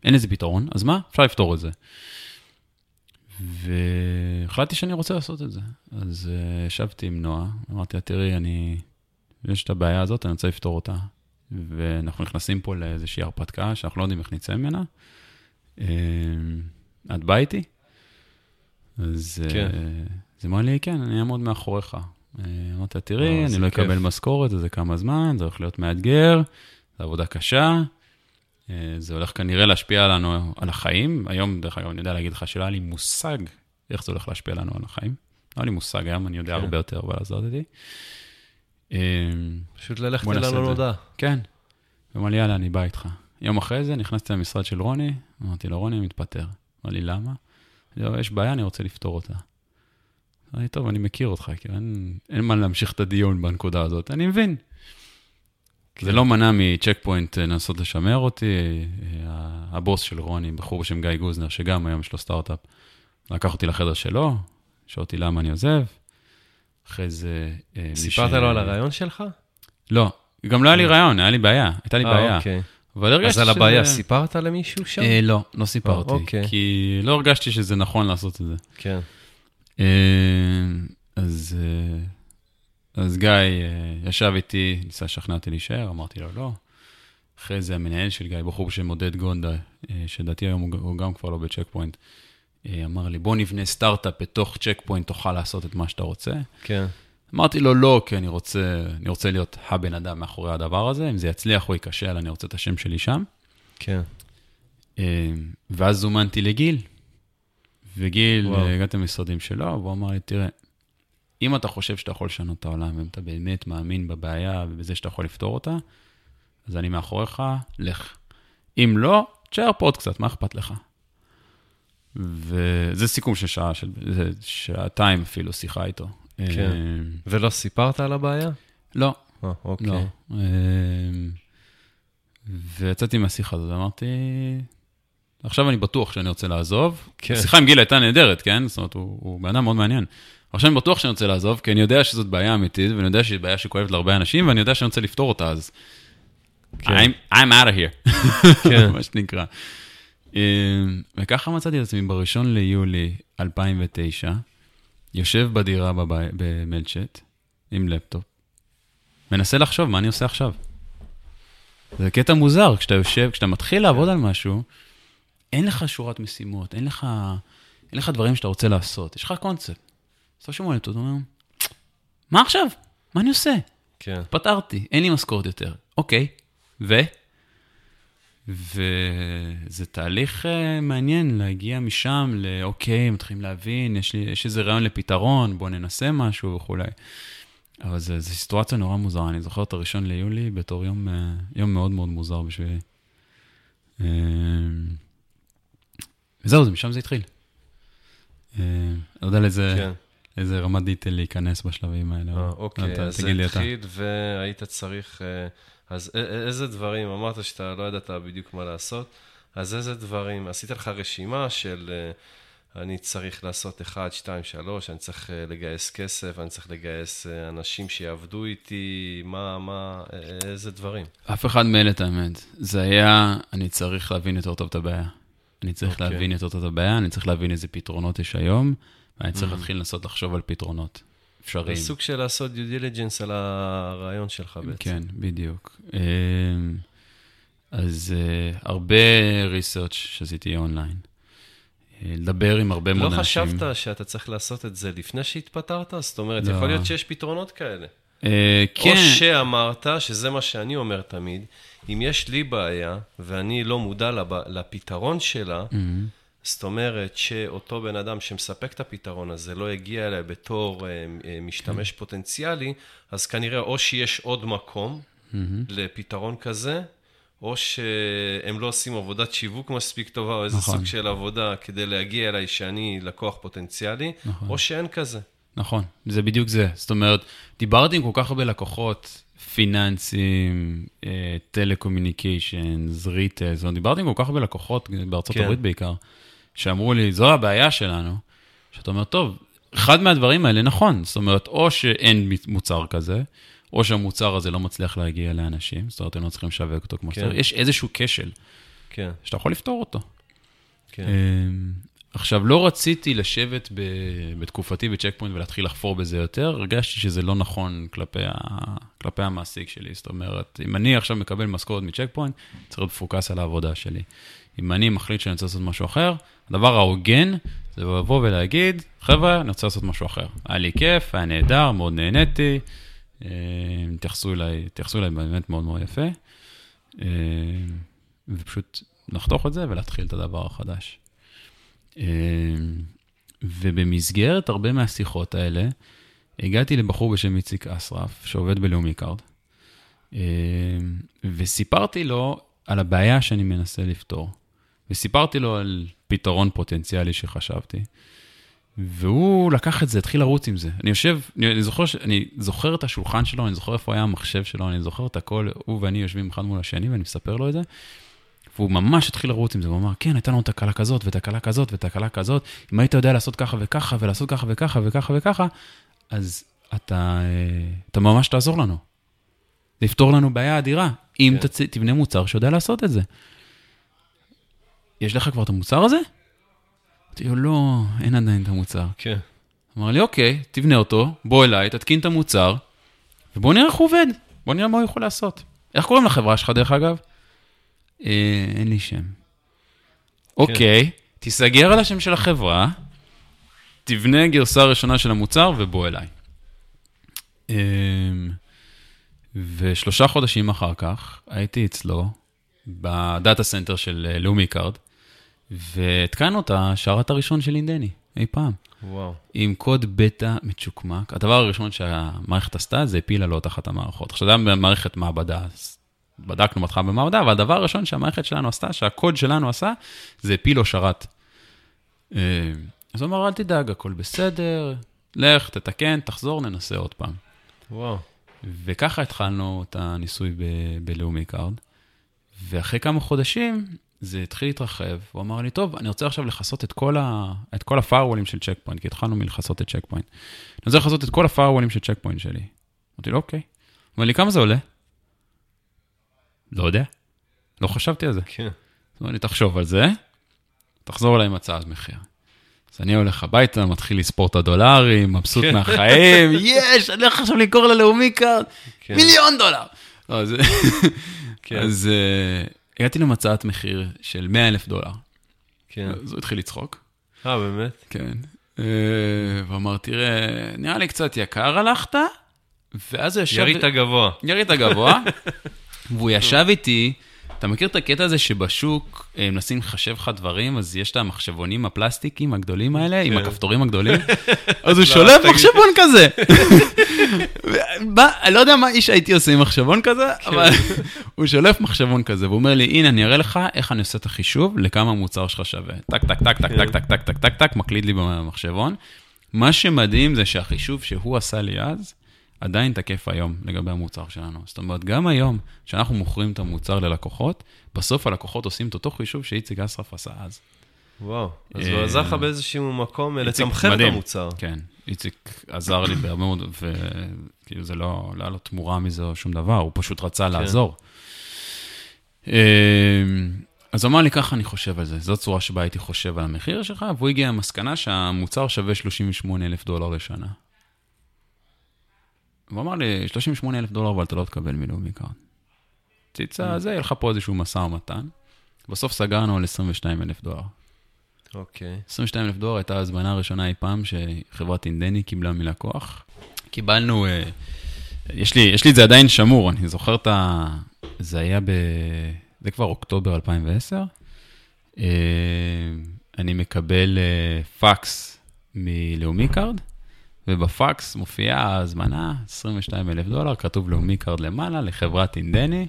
אין לזה פתרון, אז מה? אפשר לפתור את זה. והחלטתי שאני רוצה לעשות את זה. אז uh, ישבתי עם נועה, אמרתי לה, תראי, אני... יש את הבעיה הזאת, אני רוצה לפתור אותה. ואנחנו נכנסים פה לאיזושהי הרפתקה שאנחנו לא יודעים איך נצא ממנה. אה, את באה איתי? אז אה, כן. זה אמר לי, כן, אני אעמוד מאחוריך. אה, אמרתי, תראי, אני לא אקבל משכורת, זה כמה זמן, זה הולך להיות מאתגר, זו עבודה קשה, זה הולך כנראה להשפיע עלינו, על החיים. היום, דרך אגב, אני יודע להגיד לך שלא היה לי מושג איך זה הולך להשפיע עלינו על החיים. לא היה לי מושג, היום אני יודע כן. הרבה יותר, אבל עזרת אותי. אמ, פשוט ללכת אל הלא נודע. כן. אמר לי, יאללה, אני בא איתך. יום אחרי זה נכנסתי למשרד של רוני, אמרתי לו, רוני, אני מתפטר. אמר לי, למה? אמרתי לו, יש בעיה, אני רוצה לפתור אותה. אמרתי, טוב, אני מכיר אותך, כי אין, אין מה להמשיך את הדיון בנקודה הזאת, אני מבין. כן. זה לא מנע מצ'ק פוינט אה, לנסות לשמר אותי. אה, הבוס של רוני, בחור בשם גיא גוזנר, שגם היום יש לו סטארט-אפ, לקח אותי לחדר שלו, שאל אותי למה אני עוזב. אחרי זה... אה, סיפרת ש... לו על הרעיון שלך? לא, גם לא היה לי רעיון, היה לי בעיה, הייתה לי בעיה. אוקיי. אבל הרגשתי שזה... אז על הבעיה סיפרת למישהו שם? אה, לא, לא סיפרתי, אוקיי. כי לא הרגשתי שזה נכון לעשות את זה. כן. אה, אז, אז גיא ישב איתי, ניסה לשכנע אותי להישאר, אמרתי לו לא. אחרי זה המנהל של גיא, בחור בשם עודד גונדה, שדעתי היום הוא גם כבר לא בצ'ק פוינט, אה, אמר לי, בוא נבנה סטארט-אפ בתוך צ'ק פוינט, תוכל לעשות את מה שאתה רוצה. כן. אמרתי לו, לא, כי אני רוצה, אני רוצה להיות הבן אדם מאחורי הדבר הזה, אם זה יצליח או ייכשל, אני רוצה את השם שלי שם. כן. אה, ואז זומנתי לגיל, וגיל, וואו. אה, הגעתי למשרדים שלו, והוא אמר לי, תראה, אם אתה חושב שאתה יכול לשנות את העולם, ואם אתה באמת מאמין בבעיה ובזה שאתה יכול לפתור אותה, אז אני מאחוריך, לך. אם לא, תשאר פה עוד קצת, מה אכפת לך? וזה סיכום של שעה, של שעתיים אפילו שיחה איתו. כן. אה, ולא סיפרת על הבעיה? לא. אה, אוקיי. לא. אה, ויצאתי מהשיחה הזאת, אמרתי, עכשיו אני בטוח שאני רוצה לעזוב. כן. השיחה עם גיל הייתה נהדרת, כן? זאת אומרת, הוא, הוא בן אדם מאוד מעניין. עכשיו אני בטוח שאני רוצה לעזוב, כי אני יודע שזאת בעיה אמיתית, ואני יודע שהיא בעיה שכואבת להרבה אנשים, ואני יודע שאני רוצה לפתור אותה, אז... כן. I'm, I'm out of here, כן. מה שנקרא. אמ, וככה מצאתי את עצמי בראשון ליולי 2009, יושב בדירה במלצ'ט עם לפטופ, מנסה לחשוב מה אני עושה עכשיו. זה קטע מוזר, כשאתה יושב, כשאתה מתחיל לעבוד על משהו, אין לך שורת משימות, אין לך, אין לך דברים שאתה רוצה לעשות, יש לך קונספט. אתה שומע אותו, אתה אומר, מה עכשיו? מה אני עושה? כן. פתרתי, אין לי משכורת יותר. אוקיי, ו? וזה תהליך uh, מעניין להגיע משם לאוקיי, מתחילים להבין, יש, לי, יש איזה רעיון לפתרון, בואו ננסה משהו וכולי. אבל זו סיטואציה נורא מוזרה, אני זוכר את הראשון ליולי בתור יום, uh, יום מאוד מאוד מוזר בשבילי. Uh, וזהו, משם זה התחיל. Uh, לא יודע לאיזה, כן. איזה רמת דיטל להיכנס בשלבים האלה. אה, אוקיי, אז זה התחיל והיית צריך... Uh... אז איזה דברים, אמרת שאתה לא ידעת בדיוק מה לעשות, אז איזה דברים, עשית לך רשימה של אה, אני צריך לעשות 1, 2, 3, אני צריך אה, לגייס כסף, אני צריך לגייס אה, אנשים שיעבדו איתי, מה, מה, איזה דברים? אף אחד מאלה, את האמת. זה היה, אני צריך להבין יותר טוב את הבעיה. אני צריך okay. להבין יותר את הבעיה, אני צריך להבין איזה פתרונות יש היום, ואני צריך mm. להתחיל לנסות לחשוב על פתרונות אפשריים. זה סוג של לעשות due diligence על הרעיון שלך בעצם. כן, בדיוק. אמ, אז uh, הרבה ריסרצ' שעשיתי אונליין. אה, לדבר עם הרבה מאוד לא אנשים. לא חשבת שאתה צריך לעשות את זה לפני שהתפטרת? זאת אומרת, לא. יכול להיות שיש פתרונות כאלה. Uh, כן. או שאמרת, שזה מה שאני אומר תמיד, אם יש לי בעיה ואני לא מודע. לפתרון שלה, mm-hmm. זאת אומרת שאותו בן אדם שמספק את הפתרון הזה לא הגיע אליי בתור uh, משתמש כן. פוטנציאלי, אז כנראה או שיש עוד מקום mm-hmm. לפתרון כזה, או שהם לא עושים עבודת שיווק מספיק טובה, או איזה נכון. סוג של עבודה כדי להגיע אליי שאני לקוח פוטנציאלי, נכון. או שאין כזה. נכון, זה בדיוק זה. זאת אומרת, דיברתי עם כל כך הרבה לקוחות, פיננסים, telecommunications, אה, retail, זאת אומרת, דיברתי עם כל כך הרבה לקוחות, בארצות כן. הברית בעיקר, שאמרו לי, זו הבעיה שלנו, שאתה אומר, טוב, אחד מהדברים האלה נכון, זאת אומרת, או שאין מוצר כזה, או שהמוצר הזה לא מצליח להגיע לאנשים, זאת אומרת, הם לא צריכים לשווק אותו כמו כן. שצריך, יש איזשהו כשל, כן. שאתה יכול לפתור אותו. כן. אמ, עכשיו, לא רציתי לשבת ב, בתקופתי בצ'ק פוינט ולהתחיל לחפור בזה יותר, הרגשתי שזה לא נכון כלפי, ה, כלפי המעסיק שלי. זאת אומרת, אם אני עכשיו מקבל משכורת מצ'ק פוינט, צריך להיות מפוקס על העבודה שלי. אם אני מחליט שאני רוצה לעשות משהו אחר, הדבר ההוגן זה לבוא ולהגיד, חבר'ה, אני רוצה לעשות משהו אחר. היה לי כיף, היה נהדר, מאוד נהניתי, אה, התייחסו אליי, התייחסו אליי באמת מאוד מאוד יפה, אה, ופשוט לחתוך את זה ולהתחיל את הדבר החדש. אה, ובמסגרת הרבה מהשיחות האלה, הגעתי לבחור בשם איציק אסרף, שעובד בלאומי קארד, וסיפרתי לו על הבעיה שאני מנסה לפתור. וסיפרתי לו על פתרון פוטנציאלי שחשבתי. והוא לקח את זה, התחיל לרוץ עם זה. אני יושב, אני זוכר, אני זוכר את השולחן שלו, אני זוכר איפה היה המחשב שלו, אני זוכר את הכל, הוא ואני יושבים אחד מול השני ואני מספר לו את זה. והוא ממש התחיל לרוץ עם זה, הוא אמר, כן, הייתה לנו תקלה כזאת, ותקלה כזאת, ותקלה כזאת, אם היית יודע לעשות ככה וככה, ולעשות ככה וככה וככה וככה, אז אתה, אה, אתה ממש תעזור לנו. זה יפתור לנו בעיה אדירה, אם כן. תצ... תבנה מוצר שיודע לעשות את זה. יש לך כבר את המוצר הזה? אמרתי לו, לא, אין עדיין את המוצר. כן. אמר לי, אוקיי, תבנה אותו, בוא אליי, תתקין את המוצר, ובוא נראה איך הוא עובד, בוא נראה מה הוא יכול לעשות. איך קוראים לחברה שלך, דרך אגב? אה, אין לי שם. כן. אוקיי, תסגור על השם של החברה, תבנה גרסה ראשונה של המוצר ובוא אליי. אה, ושלושה חודשים אחר כך הייתי אצלו ב data center של אה, לאומי קארד, והתקנו את השרת הראשון של אינדני, אי פעם. וואו. עם קוד בטא מצ'וקמק. הדבר הראשון שהמערכת עשתה, זה הפילה לו את אחת המערכות. עכשיו, זה היה מערכת מעבדה, בדקנו בהתחלה במעבדה, אבל הדבר הראשון שהמערכת שלנו עשתה, שהקוד שלנו עשה, זה הפיל לו שרת. אה, אז הוא אמר, אל תדאג, הכל בסדר, לך, תתקן, תחזור, ננסה עוד פעם. וואו. וככה התחלנו את הניסוי בלאומי קארד. ואחרי כמה חודשים, זה התחיל להתרחב, הוא אמר לי, טוב, אני רוצה עכשיו לכסות את כל, ה... את כל ה firewallים של צ'ק פוינט, כי התחלנו מלכסות את צ'ק פוינט. אני רוצה לכסות את כל ה firewallים של צ'ק פוינט שלי. אמרתי לו, אוקיי. אומר לי, כמה זה עולה? לא יודע. לא חשבתי על זה. כן. הוא אומר לי, תחשוב על זה, תחזור אליי עם הצעת מחיר. אז אני הולך הביתה, מתחיל לספור את הדולרים, מבסוט כן. מהחיים, יש, אני הולך עכשיו למכור ללאומי קארד, כן. מיליון דולר. לא, אז, כן. אז uh, הגעתי הצעת מחיר של 100 אלף דולר. כן. אז הוא התחיל לצחוק. אה, באמת? כן. Uh, ואמר, תראה, נראה לי קצת יקר הלכת, ואז הוא ישב... ירית גבוה. ירית גבוה, והוא ישב איתי. אתה מכיר את הקטע הזה שבשוק אה, מנסים לחשב לך דברים, אז יש את המחשבונים הפלסטיקים הגדולים האלה, עם כן. הכפתורים הגדולים, אז הוא לא, שולף מחשבון כזה. אני לא יודע מה אישית הייתי עושה עם מחשבון כזה, כן. אבל הוא שולף מחשבון כזה, והוא אומר לי, הנה, אני אראה לך איך אני עושה את החישוב, לכמה המוצר שלך שווה. טק, טק, טק, טק, טק, טק, טק, טק, טק, טק, מקליד לי במחשבון. מה שמדהים זה שהחישוב שהוא עשה לי אז, עדיין תקף היום לגבי המוצר שלנו. זאת אומרת, גם היום, כשאנחנו מוכרים את המוצר ללקוחות, בסוף הלקוחות עושים את אותו חישוב שאיציק אסרף עשה אז. וואו, אז הוא עזר לך באיזשהו מקום לצמחר את המוצר. כן, איציק עזר לי בהרבה מאוד, וכאילו זה לא, לא היה לו תמורה מזה או שום דבר, הוא פשוט רצה כן. לעזור. אמ, אז הוא אמר לי, ככה אני חושב על זה, זאת צורה שבה הייתי חושב על המחיר שלך, והוא הגיע למסקנה שהמוצר שווה 38 אלף דולר לשנה. הוא אמר לי, 38 אלף דולר, אבל אתה לא תקבל מלאומי קארד. ציצה, mm. זה, יהיה לך פה איזשהו משא ומתן. בסוף סגרנו על 22 אלף דולר. אוקיי. Okay. 22 אלף דולר הייתה ההזמנה הראשונה אי פעם שחברת אינדני קיבלה מלקוח. קיבלנו, uh, יש, לי, יש לי את זה עדיין שמור, אני זוכר את ה... זה היה ב... זה כבר אוקטובר 2010. Uh, אה, אני מקבל uh, פקס מלאומי קארד, ובפקס מופיעה ההזמנה, 22 אלף דולר, כתוב לאומי קארד למעלה, לחברת אינדני.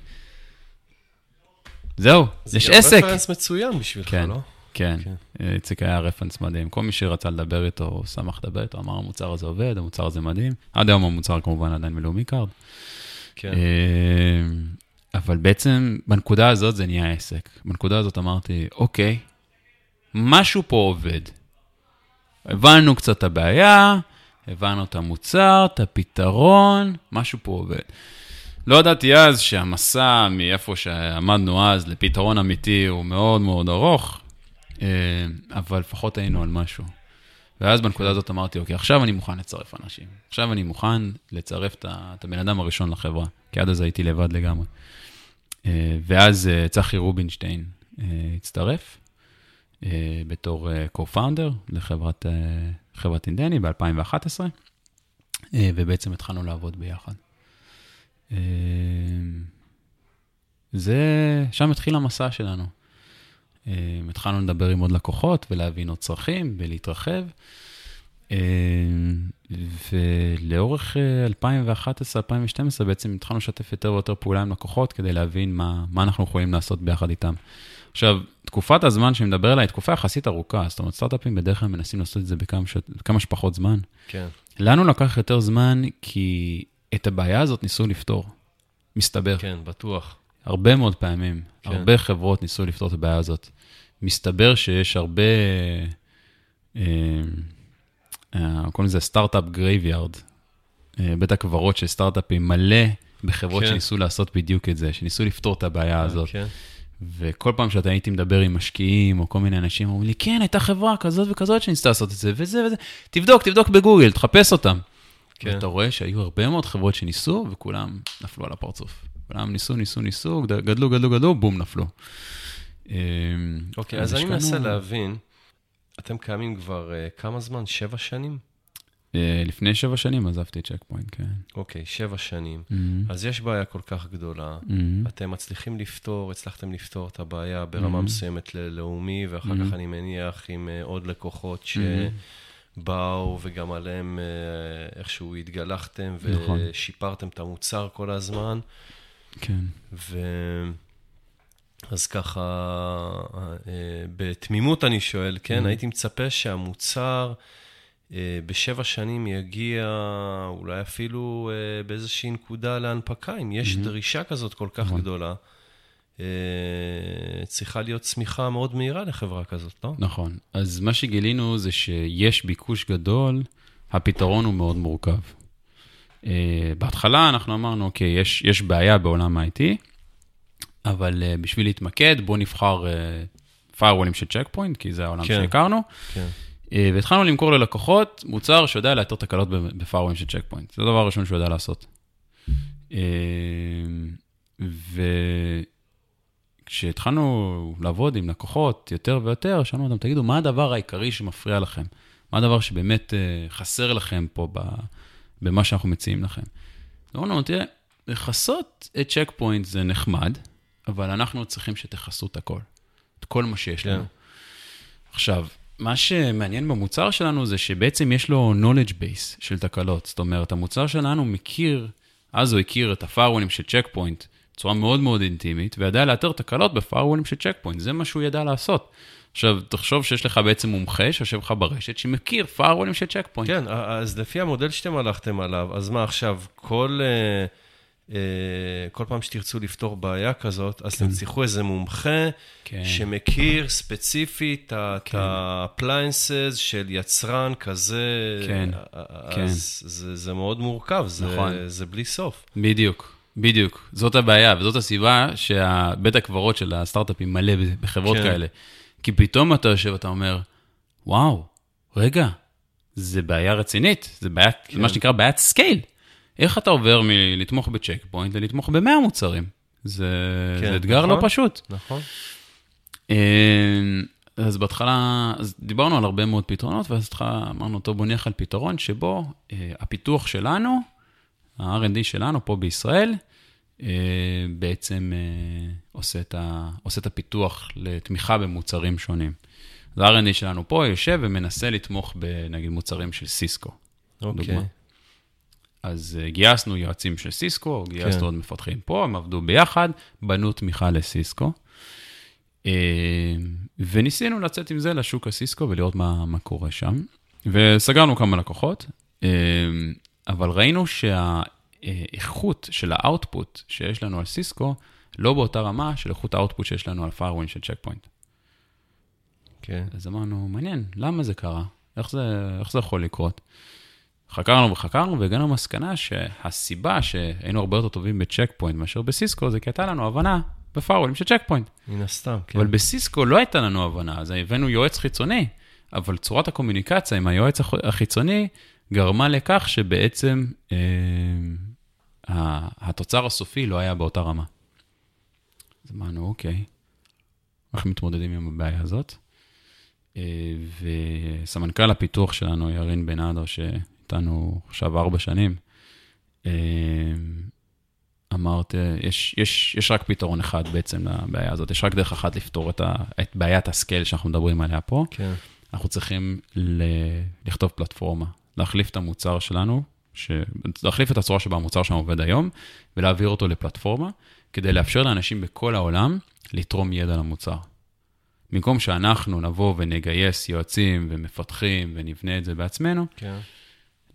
זהו, יש עסק. זה רפרנס מצוין בשבילך, כן, לא? כן, כן. איציק היה רפרנס מדהים. כל מי שרצה לדבר איתו, הוא שמח לדבר איתו, אמר, המוצר הזה עובד, המוצר הזה מדהים. עד היום המוצר כמובן עדיין בלאומי קארד. כן. אה, אבל בעצם בנקודה הזאת זה נהיה עסק. בנקודה הזאת אמרתי, אוקיי, משהו פה עובד. הבנו קצת את הבעיה, הבנו את המוצר, את הפתרון, משהו פה עובד. לא ידעתי אז שהמסע מאיפה שעמדנו אז לפתרון אמיתי הוא מאוד מאוד ארוך, אה, אבל לפחות היינו על משהו. ואז בנקודה הזאת אמרתי, אוקיי, עכשיו אני מוכן לצרף אנשים. עכשיו אני מוכן לצרף את הבן אדם הראשון לחברה, כי עד אז הייתי לבד לגמרי. אה, ואז אה, צחי רובינשטיין הצטרף בתור co-founder לחברת אינדני ב-2011, ובעצם התחלנו לעבוד ביחד. אמ, זה, שם התחיל המסע שלנו. אמ, התחלנו לדבר עם עוד לקוחות ולהבין עוד צרכים ולהתרחב. ולאורך 2011-2012 אה, בעצם התחלנו לשתף יותר ויותר פעולה עם לקוחות כדי להבין מה, מה אנחנו יכולים לעשות ביחד איתם. עכשיו, תקופת הזמן שאני מדבר עליה היא תקופה יחסית ארוכה, זאת אומרת, סטארט-אפים בדרך כלל מנסים לעשות את זה בכמה, ש... בכמה שפחות זמן. כן. לנו לקח יותר זמן כי את הבעיה הזאת ניסו לפתור, מסתבר. כן, בטוח. הרבה מאוד פעמים, כן. הרבה חברות ניסו לפתור את הבעיה הזאת. מסתבר שיש הרבה, אה, אה, קוראים לזה startup graveyard, אה, בית הקברות של סטארט-אפים מלא בחברות כן. שניסו לעשות בדיוק את זה, שניסו לפתור את הבעיה כן, הזאת. כן. וכל פעם שאתה הייתי מדבר עם משקיעים או כל מיני אנשים, אומרים לי, כן, הייתה חברה כזאת וכזאת שניסתה לעשות את זה, וזה וזה, תבדוק, תבדוק בגוגל, תחפש אותם. כן. ואתה רואה שהיו הרבה מאוד חברות שניסו, וכולם נפלו על הפרצוף. כולם ניסו, ניסו, ניסו, גדלו, גדלו, גדלו, בום, נפלו. אוקיי, אז אני מנסה להבין, אתם קיימים כבר uh, כמה זמן? שבע שנים? Uh, לפני שבע שנים עזבתי את צ'ק פוינט, כן. אוקיי, שבע שנים. Mm-hmm. אז יש בעיה כל כך גדולה. Mm-hmm. אתם מצליחים לפתור, הצלחתם לפתור את הבעיה ברמה mm-hmm. מסוימת ללאומי, ואחר mm-hmm. כך אני מניח עם uh, עוד לקוחות ש... Mm-hmm. באו וגם עליהם אה, איכשהו התגלחתם נכון. ושיפרתם את המוצר כל הזמן. כן. ו... אז ככה, אה, בתמימות אני שואל, כן, mm-hmm. הייתי מצפה שהמוצר אה, בשבע שנים יגיע אולי אפילו באיזושהי נקודה להנפקה, אם יש mm-hmm. דרישה כזאת כל כך נכון. גדולה. אה, צריכה להיות צמיחה מאוד מהירה לחברה כזאת, לא? נכון. אז מה שגילינו זה שיש ביקוש גדול, הפתרון הוא מאוד מורכב. Uh, בהתחלה אנחנו אמרנו, אוקיי, יש, יש בעיה בעולם ה-IT, אבל uh, בשביל להתמקד, בואו נבחר uh, firewallים של צ'ק פוינט, כי זה העולם כן, שהכרנו. כן. Uh, והתחלנו למכור ללקוחות מוצר שיודע לאתר תקלות ב-firewallים של צ'ק פוינט. זה הדבר הראשון שהוא יודע לעשות. Uh, ו... כשהתחלנו לעבוד עם לקוחות יותר ויותר, שאלנו אותם, תגידו, מה הדבר העיקרי שמפריע לכם? מה הדבר שבאמת uh, חסר לכם פה במה שאנחנו מציעים לכם? אמרנו תראה, לכסות את צ'ק פוינט זה נחמד, אבל אנחנו צריכים שתכסו את הכל, את כל מה שיש לנו. Yeah. עכשיו, מה שמעניין במוצר שלנו זה שבעצם יש לו knowledge base של תקלות. זאת אומרת, המוצר שלנו מכיר, אז הוא הכיר את הפארונים של צ'ק פוינט, בצורה מאוד מאוד אינטימית, וידע לאתר תקלות בפארוולים של צ'ק פוינט, זה מה שהוא ידע לעשות. עכשיו, תחשוב שיש לך בעצם מומחה שיושב לך ברשת, שמכיר פארוולים של צ'ק פוינט. כן, אז לפי המודל שאתם הלכתם עליו, אז מה עכשיו, כל... אה, כל פעם שתרצו לפתור בעיה כזאת, אז כן. תצטרכו איזה מומחה כן. שמכיר ספציפית את כן. ה-appliances של יצרן כזה. כן, אז כן. זה, זה מאוד מורכב, זה, נכון. זה בלי סוף. בדיוק. בדיוק, זאת הבעיה, וזאת הסיבה שבית הקברות של הסטארט-אפים מלא בחברות כן. כאלה. כי פתאום אתה יושב ואתה אומר, וואו, רגע, זה בעיה רצינית, זה בעיה, כן. מה שנקרא בעיית scale. איך אתה עובר מלתמוך בצ'ק פוינט ללתמוך ב-100 מוצרים? זה, כן, זה אתגר לא נכון, לא פשוט. נכון. אה, אז בהתחלה, אז דיברנו על הרבה מאוד פתרונות, ואז בהתחלה אמרנו, טוב, בוא נלך על פתרון שבו אה, הפיתוח שלנו, ה-R&D שלנו פה בישראל, אה, בעצם אה, עושה, את ה, עושה את הפיתוח לתמיכה במוצרים שונים. אז ה-R&D שלנו פה יושב ומנסה לתמוך בנגיד מוצרים של סיסקו. אוקיי. Okay. אז uh, גייסנו יועצים של סיסקו, גייסנו כן. עוד מפתחים פה, הם עבדו ביחד, בנו תמיכה לסיסקו. Uh, וניסינו לצאת עם זה לשוק הסיסקו ולראות מה, מה קורה שם. וסגרנו כמה לקוחות, uh, אבל ראינו שהאיכות של ה-output שיש לנו על סיסקו, לא באותה רמה של איכות ה-output שיש לנו על firewall של צ'ק פוינט. כן. אז אמרנו, מעניין, למה זה קרה? איך זה, איך זה יכול לקרות? חקרנו וחקרנו והגענו למסקנה שהסיבה שהיינו הרבה יותר טובים בצ'ק פוינט מאשר בסיסקו, זה כי הייתה לנו הבנה בפארולים של צ'ק פוינט. מן הסתם, כן. אבל בסיסקו לא הייתה לנו הבנה, אז הבאנו יועץ חיצוני, אבל צורת הקומוניקציה עם היועץ החיצוני גרמה לכך שבעצם אה, התוצר הסופי לא היה באותה רמה. אז אמרנו, אוקיי, איך מתמודדים עם הבעיה הזאת? אה, וסמנכ"ל הפיתוח שלנו, ירין בן אדר, איתנו עכשיו ארבע שנים, אה, אמרת, יש, יש, יש רק פתרון אחד בעצם לבעיה הזאת, יש רק דרך אחת לפתור את, ה, את בעיית הסקייל שאנחנו מדברים עליה פה. כן. אנחנו צריכים ל, לכתוב פלטפורמה, להחליף את המוצר שלנו, ש... להחליף את הצורה שבה המוצר שלנו עובד היום, ולהעביר אותו לפלטפורמה, כדי לאפשר לאנשים בכל העולם לתרום ידע למוצר. במקום שאנחנו נבוא ונגייס יועצים ומפתחים ונבנה את זה בעצמנו, כן.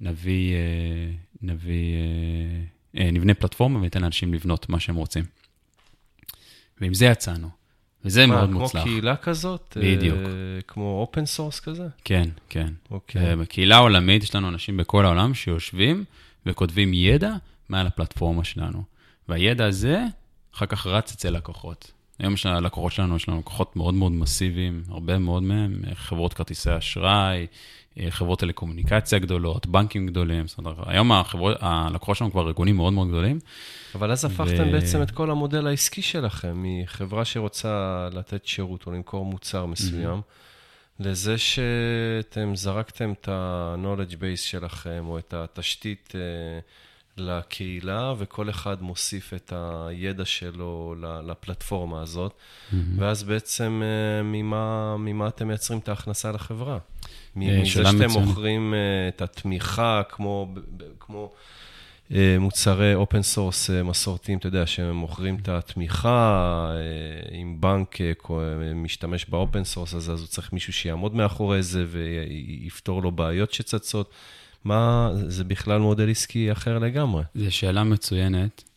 נביא, אה, נביא, אה, אה, נבנה פלטפורמה וניתן לאנשים לבנות מה שהם רוצים. ועם זה יצאנו, וזה מה, מאוד כמו מוצלח. כמו קהילה כזאת? בדיוק. כמו open source כזה? כן, כן. אוקיי. בקהילה העולמית יש לנו אנשים בכל העולם שיושבים וכותבים ידע מעל הפלטפורמה שלנו. והידע הזה אחר כך רץ אצל לקוחות. היום יש לקוחות שלנו, יש לנו לקוחות מאוד מאוד מסיביים, הרבה מאוד מהם, חברות כרטיסי אשראי, אה, חברות טלקומוניקציה גדולות, בנקים גדולים, זאת אומרת, היום החברות, הלקוחות שלנו כבר ארגונים מאוד מאוד גדולים. אבל אז הפכתם ו... בעצם את כל המודל העסקי שלכם, מחברה שרוצה לתת שירות או למכור מוצר מסוים, mm-hmm. לזה שאתם זרקתם את ה-knowledge base שלכם, או את התשתית uh, לקהילה, וכל אחד מוסיף את הידע שלו לפלטפורמה הזאת, mm-hmm. ואז בעצם uh, ממה, ממה אתם מייצרים את ההכנסה לחברה? אה, מזה שאתם מוכרים אה, את התמיכה, כמו, כמו אה, מוצרי open source מסורתיים, אתה יודע, שהם מוכרים את התמיכה, אם בנק משתמש ב-open source הזה, אז הוא צריך מישהו שיעמוד מאחורי זה ויפתור לו בעיות שצצות. מה, זה בכלל מודל עסקי אחר לגמרי. זו שאלה מצוינת.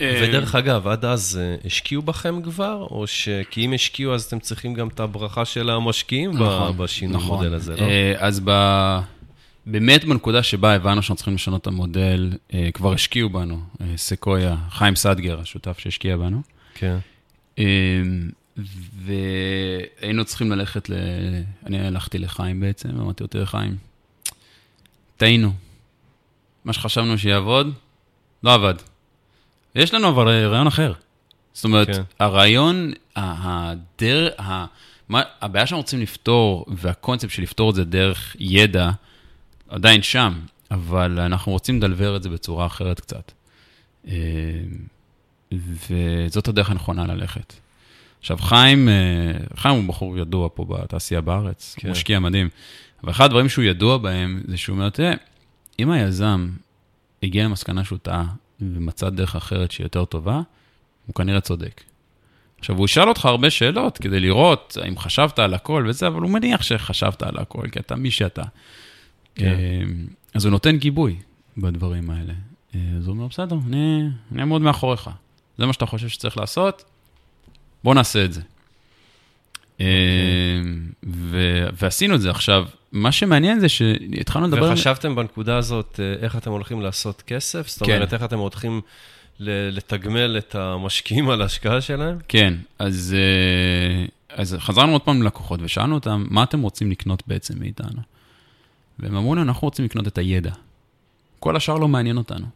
אה, ודרך אגב, עד אז אה, השקיעו בכם כבר, או ש... כי אם השקיעו, אז אתם צריכים גם את הברכה של המשקיעים נכון, בשינוי נכון. המודל הזה, לא? אה, אז ב... באמת בנקודה שבה הבנו שאנחנו צריכים לשנות את המודל, כבר השקיעו בנו, סקויה, חיים סדגר, השותף שהשקיע בנו. כן. והיינו צריכים ללכת ל... אני הלכתי לחיים בעצם, אמרתי יותר חיים, טעינו. מה שחשבנו שיעבוד, לא עבד. יש לנו אבל רעיון אחר. זאת אומרת, כן. הרעיון, הדר, ה, מה, הבעיה שאנחנו רוצים לפתור, והקונספט של לפתור את זה דרך ידע, עדיין שם, אבל אנחנו רוצים לדלבר את זה בצורה אחרת קצת. אה, וזאת הדרך הנכונה ללכת. עכשיו, חיים, אה, חיים הוא בחור ידוע פה בתעשייה בארץ, כן. הוא משקיע מדהים, אבל אחד הדברים שהוא ידוע בהם, זה שהוא אומר, תראה, אם היזם הגיע למסקנה שהוא טעה, ומצא דרך אחרת שהיא יותר טובה, הוא כנראה צודק. עכשיו, הוא ישאל אותך הרבה שאלות כדי לראות האם חשבת על הכל וזה, אבל הוא מניח שחשבת על הכל, כי אתה מי שאתה. כן. אה, אז הוא נותן גיבוי בדברים האלה. אה, אז הוא אומר, בסדר, אני אעמוד מאחוריך. זה מה שאתה חושב שצריך לעשות, בוא נעשה את זה. אה, ו- ועשינו את זה. עכשיו, מה שמעניין זה שהתחלנו לדבר... וחשבתם בנקודה הזאת אה, איך אתם הולכים לעשות כסף? זאת כן. אומרת, איך אתם הולכים לתגמל את המשקיעים על ההשקעה שלהם? כן, אז, אה, אז חזרנו עוד פעם ללקוחות ושאלנו אותם, מה אתם רוצים לקנות בעצם מאיתנו? והם אמרו לנו, אנחנו רוצים לקנות את הידע. כל השאר לא מעניין אותנו.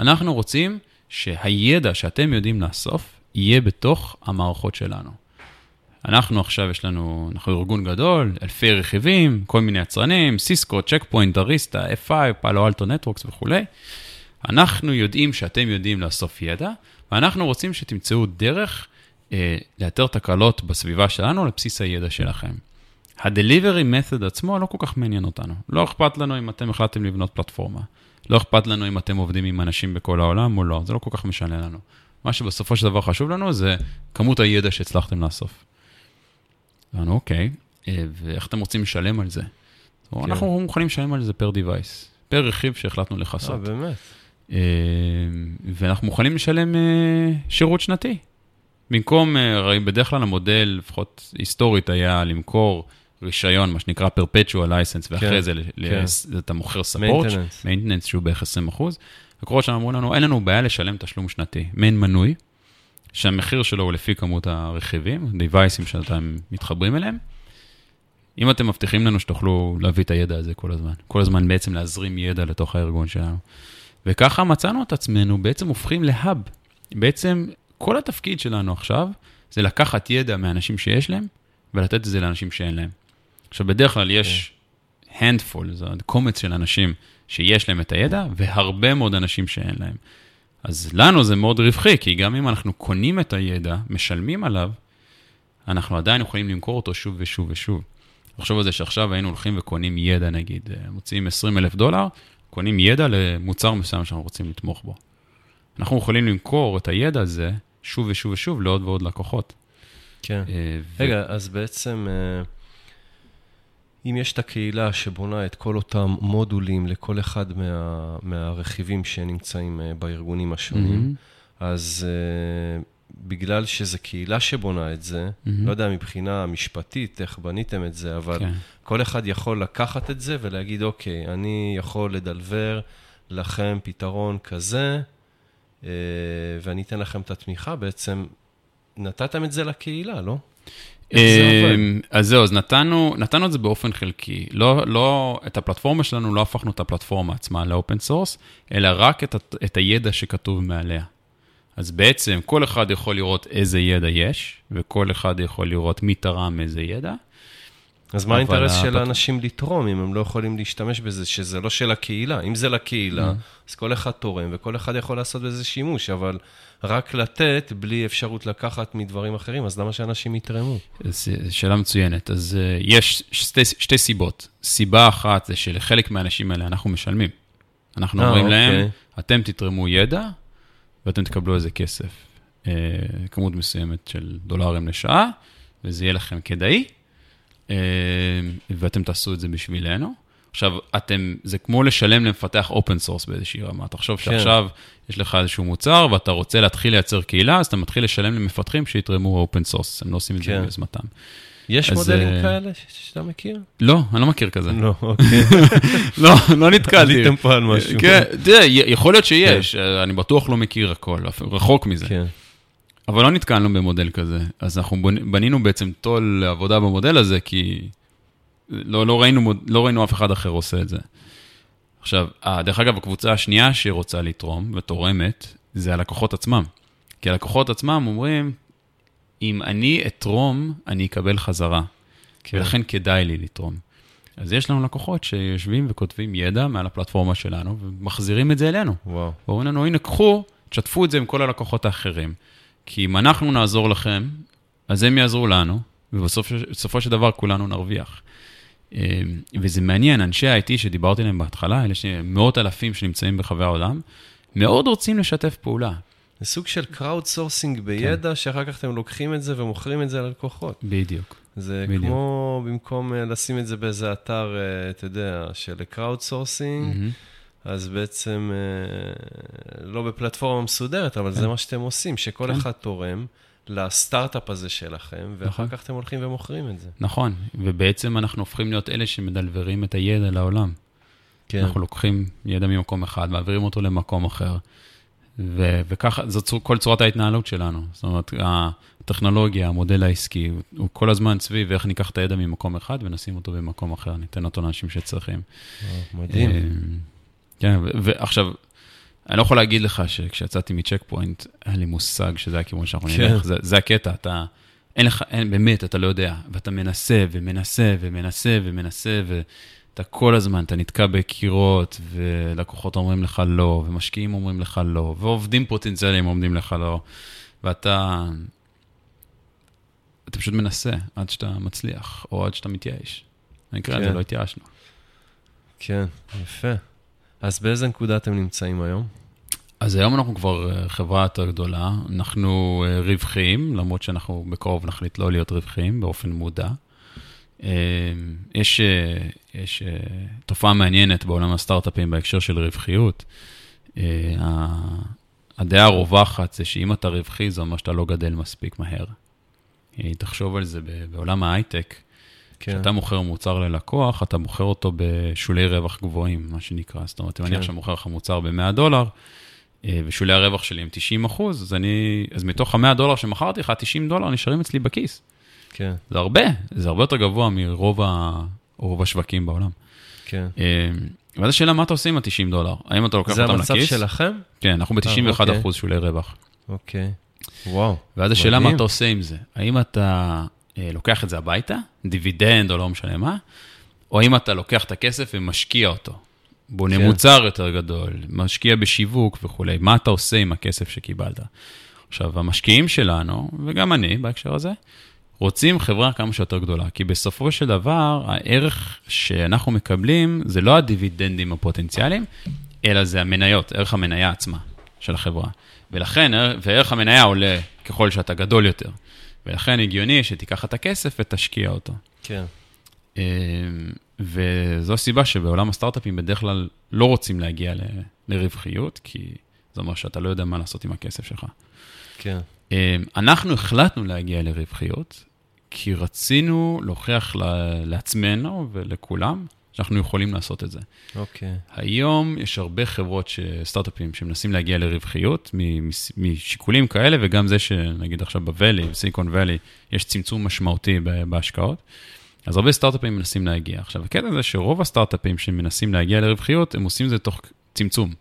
אנחנו רוצים שהידע שאתם יודעים לאסוף, יהיה בתוך המערכות שלנו. אנחנו עכשיו, יש לנו, אנחנו ארגון גדול, אלפי רכיבים, כל מיני יצרנים, סיסקו, צ'ק פוינט, אריסטה, F5, פאלו אלטו נטוורקס וכולי. אנחנו יודעים שאתם יודעים לאסוף ידע, ואנחנו רוצים שתמצאו דרך אה, לאתר תקלות בסביבה שלנו על בסיס הידע שלכם. ה-delivery method עצמו לא כל כך מעניין אותנו. לא אכפת לנו אם אתם החלטתם לבנות פלטפורמה. לא אכפת לנו אם אתם עובדים עם אנשים בכל העולם או לא, זה לא כל כך משנה לנו. מה שבסופו של דבר חשוב לנו זה כמות הידע שהצלחתם לאסוף. אמרנו, אוקיי, אה, ואיך אתם רוצים לשלם על זה? כן. אנחנו מוכנים לשלם על זה פר device, פר רכיב שהחלטנו אה, לכסות. באמת? אה, ואנחנו מוכנים לשלם אה, שירות שנתי. במקום, אה, הרי בדרך כלל המודל, לפחות היסטורית, היה למכור רישיון, מה שנקרא perpetual license, ואחרי כן, זה כן. אתה מוכר support, Maintenance. maintenance שהוא בערך 20 אחוז. לקוחות שלנו אמרו לנו, אין לנו בעיה לשלם תשלום שנתי, מעין מנוי, שהמחיר שלו הוא לפי כמות הרכיבים, devices שאתם מתחברים אליהם. אם אתם מבטיחים לנו שתוכלו להביא את הידע הזה כל הזמן, כל הזמן בעצם להזרים ידע לתוך הארגון שלנו. וככה מצאנו את עצמנו בעצם הופכים להאב. בעצם כל התפקיד שלנו עכשיו זה לקחת ידע מאנשים שיש להם ולתת את זה לאנשים שאין להם. עכשיו, בדרך כלל יש handful, זה קומץ של אנשים שיש להם את הידע, והרבה מאוד אנשים שאין להם. אז לנו זה מאוד רווחי, כי גם אם אנחנו קונים את הידע, משלמים עליו, אנחנו עדיין יכולים למכור אותו שוב ושוב ושוב. תחשוב על זה שעכשיו היינו הולכים וקונים ידע, נגיד, אה, מוציאים 20 אלף דולר, קונים ידע למוצר מסוים שאנחנו רוצים לתמוך בו. אנחנו יכולים למכור את הידע הזה שוב ושוב ושוב לעוד ועוד לקוחות. כן. אה, ו- רגע, אז בעצם, אה, אם יש את הקהילה שבונה את כל אותם מודולים לכל אחד מה, מהרכיבים שנמצאים אה, בארגונים השונים, מהמם. אז uh, בגלל שזו קהילה שבונה את זה, מהמם. לא יודע מבחינה משפטית איך בניתם את זה, אבל כן. כל אחד יכול לקחת את זה ולהגיד, אוקיי, אני יכול לדלוור לכם פתרון כזה, אה, ואני אתן לכם את התמיכה, בעצם נתתם את זה לקהילה, לא? אמ, אז זהו, אז נתנו, נתנו את זה באופן חלקי. לא, לא, את הפלטפורמה שלנו, לא הפכנו את הפלטפורמה עצמה ל-open source, אלא רק את, את הידע שכתוב מעליה. אז בעצם כל אחד יכול לראות איזה ידע יש, וכל אחד יכול לראות מי תרם איזה ידע. אז מה האינטרס של הפלט- האנשים לתרום אם הם לא יכולים להשתמש בזה, שזה לא של הקהילה? אם זה לקהילה, אז כל אחד תורם וכל אחד יכול לעשות בזה שימוש, אבל רק לתת בלי אפשרות לקחת מדברים אחרים, אז למה שאנשים יתרמו? זו שאלה מצוינת. אז uh, יש שתי, שתי סיבות. סיבה אחת זה שלחלק מהאנשים האלה אנחנו משלמים. אנחנו אה, אומרים אוקיי. להם, אתם תתרמו ידע ואתם תקבלו איזה כסף. Uh, כמות מסוימת של דולרים לשעה, וזה יהיה לכם כדאי, ואתם תעשו את זה בשבילנו. עכשיו, אתם, זה כמו לשלם למפתח open source באיזושהי רמה. תחשוב כן. שעכשיו יש לך איזשהו מוצר ואתה רוצה להתחיל לייצר קהילה, אז אתה מתחיל לשלם למפתחים שיתרמו open source, הם לא עושים את זה כן. ביוזמתם. יש אז, מודלים אה, כאלה שאתה מכיר? לא, אני לא מכיר כזה. לא, אוקיי. לא, לא נתקלתי. עליתם פה על משהו. כן, תראה, יכול להיות שיש, אני בטוח לא מכיר הכל, רחוק מזה. כן. אבל לא נתקלנו במודל כזה. אז אנחנו בנינו בעצם תו"ל לעבודה במודל הזה, כי לא, לא, ראינו, לא ראינו אף אחד אחר עושה את זה. עכשיו, אה, דרך אגב, הקבוצה השנייה שרוצה לתרום ותורמת, זה הלקוחות עצמם. כי הלקוחות עצמם אומרים, אם אני אתרום, אני אקבל חזרה. כן. ולכן כדאי לי לתרום. אז יש לנו לקוחות שיושבים וכותבים ידע מעל הפלטפורמה שלנו, ומחזירים את זה אלינו. וואו. ואומרים לנו, הנה, קחו, תשתפו את זה עם כל הלקוחות האחרים. כי אם אנחנו נעזור לכם, אז הם יעזרו לנו, ובסופו של דבר כולנו נרוויח. אה, וזה מעניין, אנשי ה-IT שדיברתי עליהם בהתחלה, אלה שמאות אלפים שנמצאים ברחבי העולם, מאוד רוצים לשתף פעולה. זה סוג של crowdsourcing בידע, שאחר כך אתם לוקחים את זה ומוכרים את זה ללקוחות. בדיוק. זה בדיוק. כמו, במקום אה, לשים את זה באיזה אתר, אה, אתה יודע, של crowdsourcing, מהמם. אז בעצם אה, לא בפלטפורמה מסודרת, אבל זה כן. מה שאתם עושים, שכל כן. אחד תורם לסטארט-אפ הזה שלכם, ואחר נכון. כך אתם הולכים ומוכרים את זה. נכון, ובעצם אנחנו הופכים להיות אלה שמדלוורים את הידע לעולם. כן. אנחנו לוקחים ידע ממקום אחד, מעבירים אותו למקום אחר, ו- וככה, זאת כל צורת ההתנהלות שלנו. זאת אומרת, הטכנולוגיה, המודל העסקי, הוא כל הזמן סביב איך ניקח את הידע ממקום אחד ונשים אותו במקום אחר, ניתן אותו לאנשים שצריכים. מדהים. כן, ועכשיו, אני לא יכול להגיד לך שכשיצאתי מצ'ק פוינט, היה לי מושג שזה הכיוון שאנחנו כן. נלך, זה, זה הקטע, אתה, אין לך, אין, באמת, אתה לא יודע, ואתה מנסה ומנסה ומנסה ומנסה, ואתה כל הזמן, אתה נתקע בקירות, ולקוחות אומרים לך לא, ומשקיעים אומרים לך לא, ועובדים פוטנציאליים אומרים לך לא, ואתה, אתה פשוט מנסה עד שאתה מצליח, או עד שאתה מתייאש. במקרה כן. הזה לא התייאשנו. כן, יפה. אז באיזה נקודה אתם נמצאים היום? אז היום אנחנו כבר אה, חברה יותר גדולה, אנחנו אה, רווחיים, למרות שאנחנו בקרוב נחליט לא להיות רווחיים באופן מודע. אה, יש, יש תופעה מעניינת בעולם הסטארט-אפים בהקשר של רווחיות. הדעה הרווחת זה שאם אתה רווחי, זה אומר שאתה לא גדל מספיק מהר. תחשוב על זה בעולם ההייטק. כן. כשאתה מוכר מוצר ללקוח, אתה מוכר אותו בשולי רווח גבוהים, מה שנקרא. זאת אומרת, אם כן. אני עכשיו מוכר לך מוצר ב-100 דולר, אה, ושולי הרווח שלי הם 90 אחוז, אז אני, אז מתוך ה-100 דולר שמכרתי לך, 90 דולר נשארים אצלי בכיס. כן. זה הרבה, זה הרבה יותר גבוה מרוב ה, השווקים בעולם. כן. אה, ואז השאלה, מה אתה עושה עם ה-90 דולר? האם אתה לוקח אותם לכיס? זה המצב שלכם? כן, אנחנו ב-91 אוקיי. אחוז שולי רווח. אוקיי, וואו. ואז השאלה, מה אתה עושה עם זה? האם אתה אה, לוקח את זה הביתה, דיבידנד או לא משנה מה, או האם אתה לוקח את הכסף ומשקיע אותו. בונה כן. מוצר יותר גדול, משקיע בשיווק וכולי, מה אתה עושה עם הכסף שקיבלת? עכשיו, המשקיעים שלנו, וגם אני בהקשר הזה, רוצים חברה כמה שיותר גדולה, כי בסופו של דבר, הערך שאנחנו מקבלים זה לא הדיבידנדים הפוטנציאליים, אלא זה המניות, ערך המניה עצמה של החברה. ולכן, וערך המניה עולה ככל שאתה גדול יותר. ולכן הגיוני שתיקח את הכסף ותשקיע אותו. כן. אמ, וזו הסיבה שבעולם הסטארט-אפים בדרך כלל לא רוצים להגיע ל, לרווחיות, כי זה אומר שאתה לא יודע מה לעשות עם הכסף שלך. כן. אמ, אנחנו החלטנו להגיע לרווחיות, כי רצינו להוכיח לעצמנו ולכולם שאנחנו יכולים לעשות את זה. אוקיי. היום יש הרבה חברות, ש... סטארט-אפים, שמנסים להגיע לרווחיות משיקולים כאלה, וגם זה שנגיד עכשיו בוואלי, בסיליקון וואלי, יש צמצום משמעותי בהשקעות. אז הרבה סטארט-אפים מנסים להגיע. עכשיו, הקטע זה שרוב הסטארט-אפים שמנסים להגיע לרווחיות, הם עושים את זה תוך צמצום.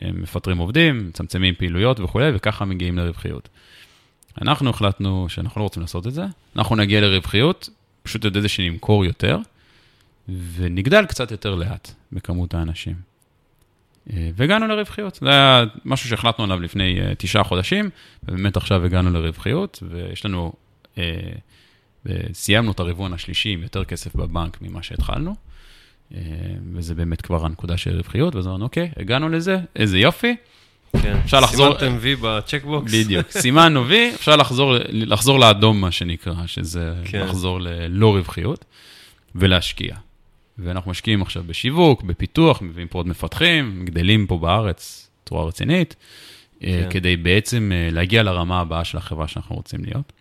הם מפטרים עובדים, מצמצמים פעילויות וכולי, וככה מגיעים לרווחיות. אנחנו החלטנו שאנחנו לא רוצים לעשות את זה, אנחנו נגיע לרווחיות, פשוט על ידי זה שנמכור יותר, ונגדל קצת יותר לאט בכמות האנשים. אה, והגענו לרווחיות. זה היה משהו שהחלטנו עליו לפני אה, תשעה חודשים, ובאמת עכשיו הגענו לרווחיות, ויש לנו, אה, סיימנו את הרבעון השלישי עם יותר כסף בבנק ממה שהתחלנו, וזה באמת כבר הנקודה של רווחיות, ואז אמרנו, אוקיי, הגענו לזה, איזה יופי. כן, אפשר לחזור... סימנתם וי בצ'קבוקס. בדיוק, סימנו וי, אפשר לחזור, לחזור לאדום, מה שנקרא, שזה כן. לחזור ללא רווחיות, ולהשקיע. ואנחנו משקיעים עכשיו בשיווק, בפיתוח, מביאים פה עוד מפתחים, גדלים פה בארץ בצורה רצינית, אה, כן. כדי בעצם אה, להגיע לרמה הבאה של החברה שאנחנו רוצים להיות.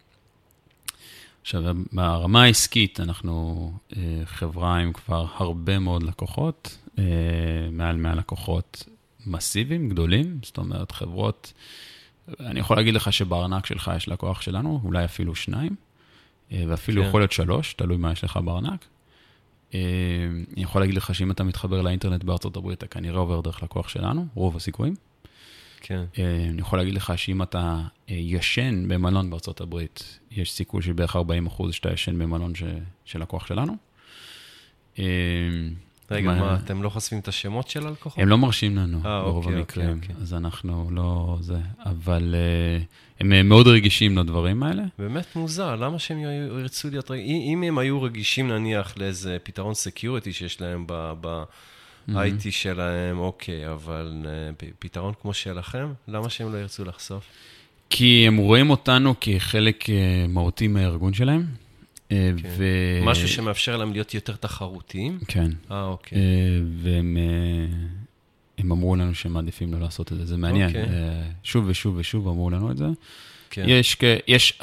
עכשיו, ברמה העסקית, אנחנו אה, חברה עם כבר הרבה מאוד לקוחות, מעל 100 לקוחות מסיביים, גדולים, זאת אומרת, חברות, אני יכול להגיד לך שבארנק שלך יש לקוח שלנו, אולי אפילו שניים, ואפילו כן. יכול להיות שלוש, תלוי מה יש לך בארנק. אה, אני יכול להגיד לך שאם אתה מתחבר לאינטרנט בארצות הברית, אתה כנראה עובר דרך לקוח שלנו, רוב הסיכויים. כן. אה, אני יכול להגיד לך שאם אתה אה, ישן במלון בארצות הברית, יש סיכוי של בערך 40 אחוז שאתה ישן במלון ש... של לקוח שלנו. רגע, מה, מה, אתם לא חושפים את השמות של הלקוחות? הם לא מרשים לנו, אה, ברוב אוקיי, המקרים, אוקיי, אוקיי. אז אנחנו לא זה, אבל uh, הם מאוד רגישים לדברים האלה. באמת מוזר, למה שהם ירצו להיות רגישים? אם הם היו רגישים נניח לאיזה פתרון security שיש להם ב-IT mm-hmm. שלהם, אוקיי, אבל uh, פתרון כמו שלכם, למה שהם לא ירצו לחשוף? כי הם רואים אותנו כחלק uh, מהותי מהארגון שלהם. אה, כן. ו... משהו שמאפשר להם להיות יותר תחרותיים? כן. אה, אוקיי. אה, והם אה, הם אמרו לנו שהם מעדיפים לא לעשות את זה, זה מעניין. אוקיי. שוב ושוב ושוב אמרו לנו את זה. כן. יש, יש,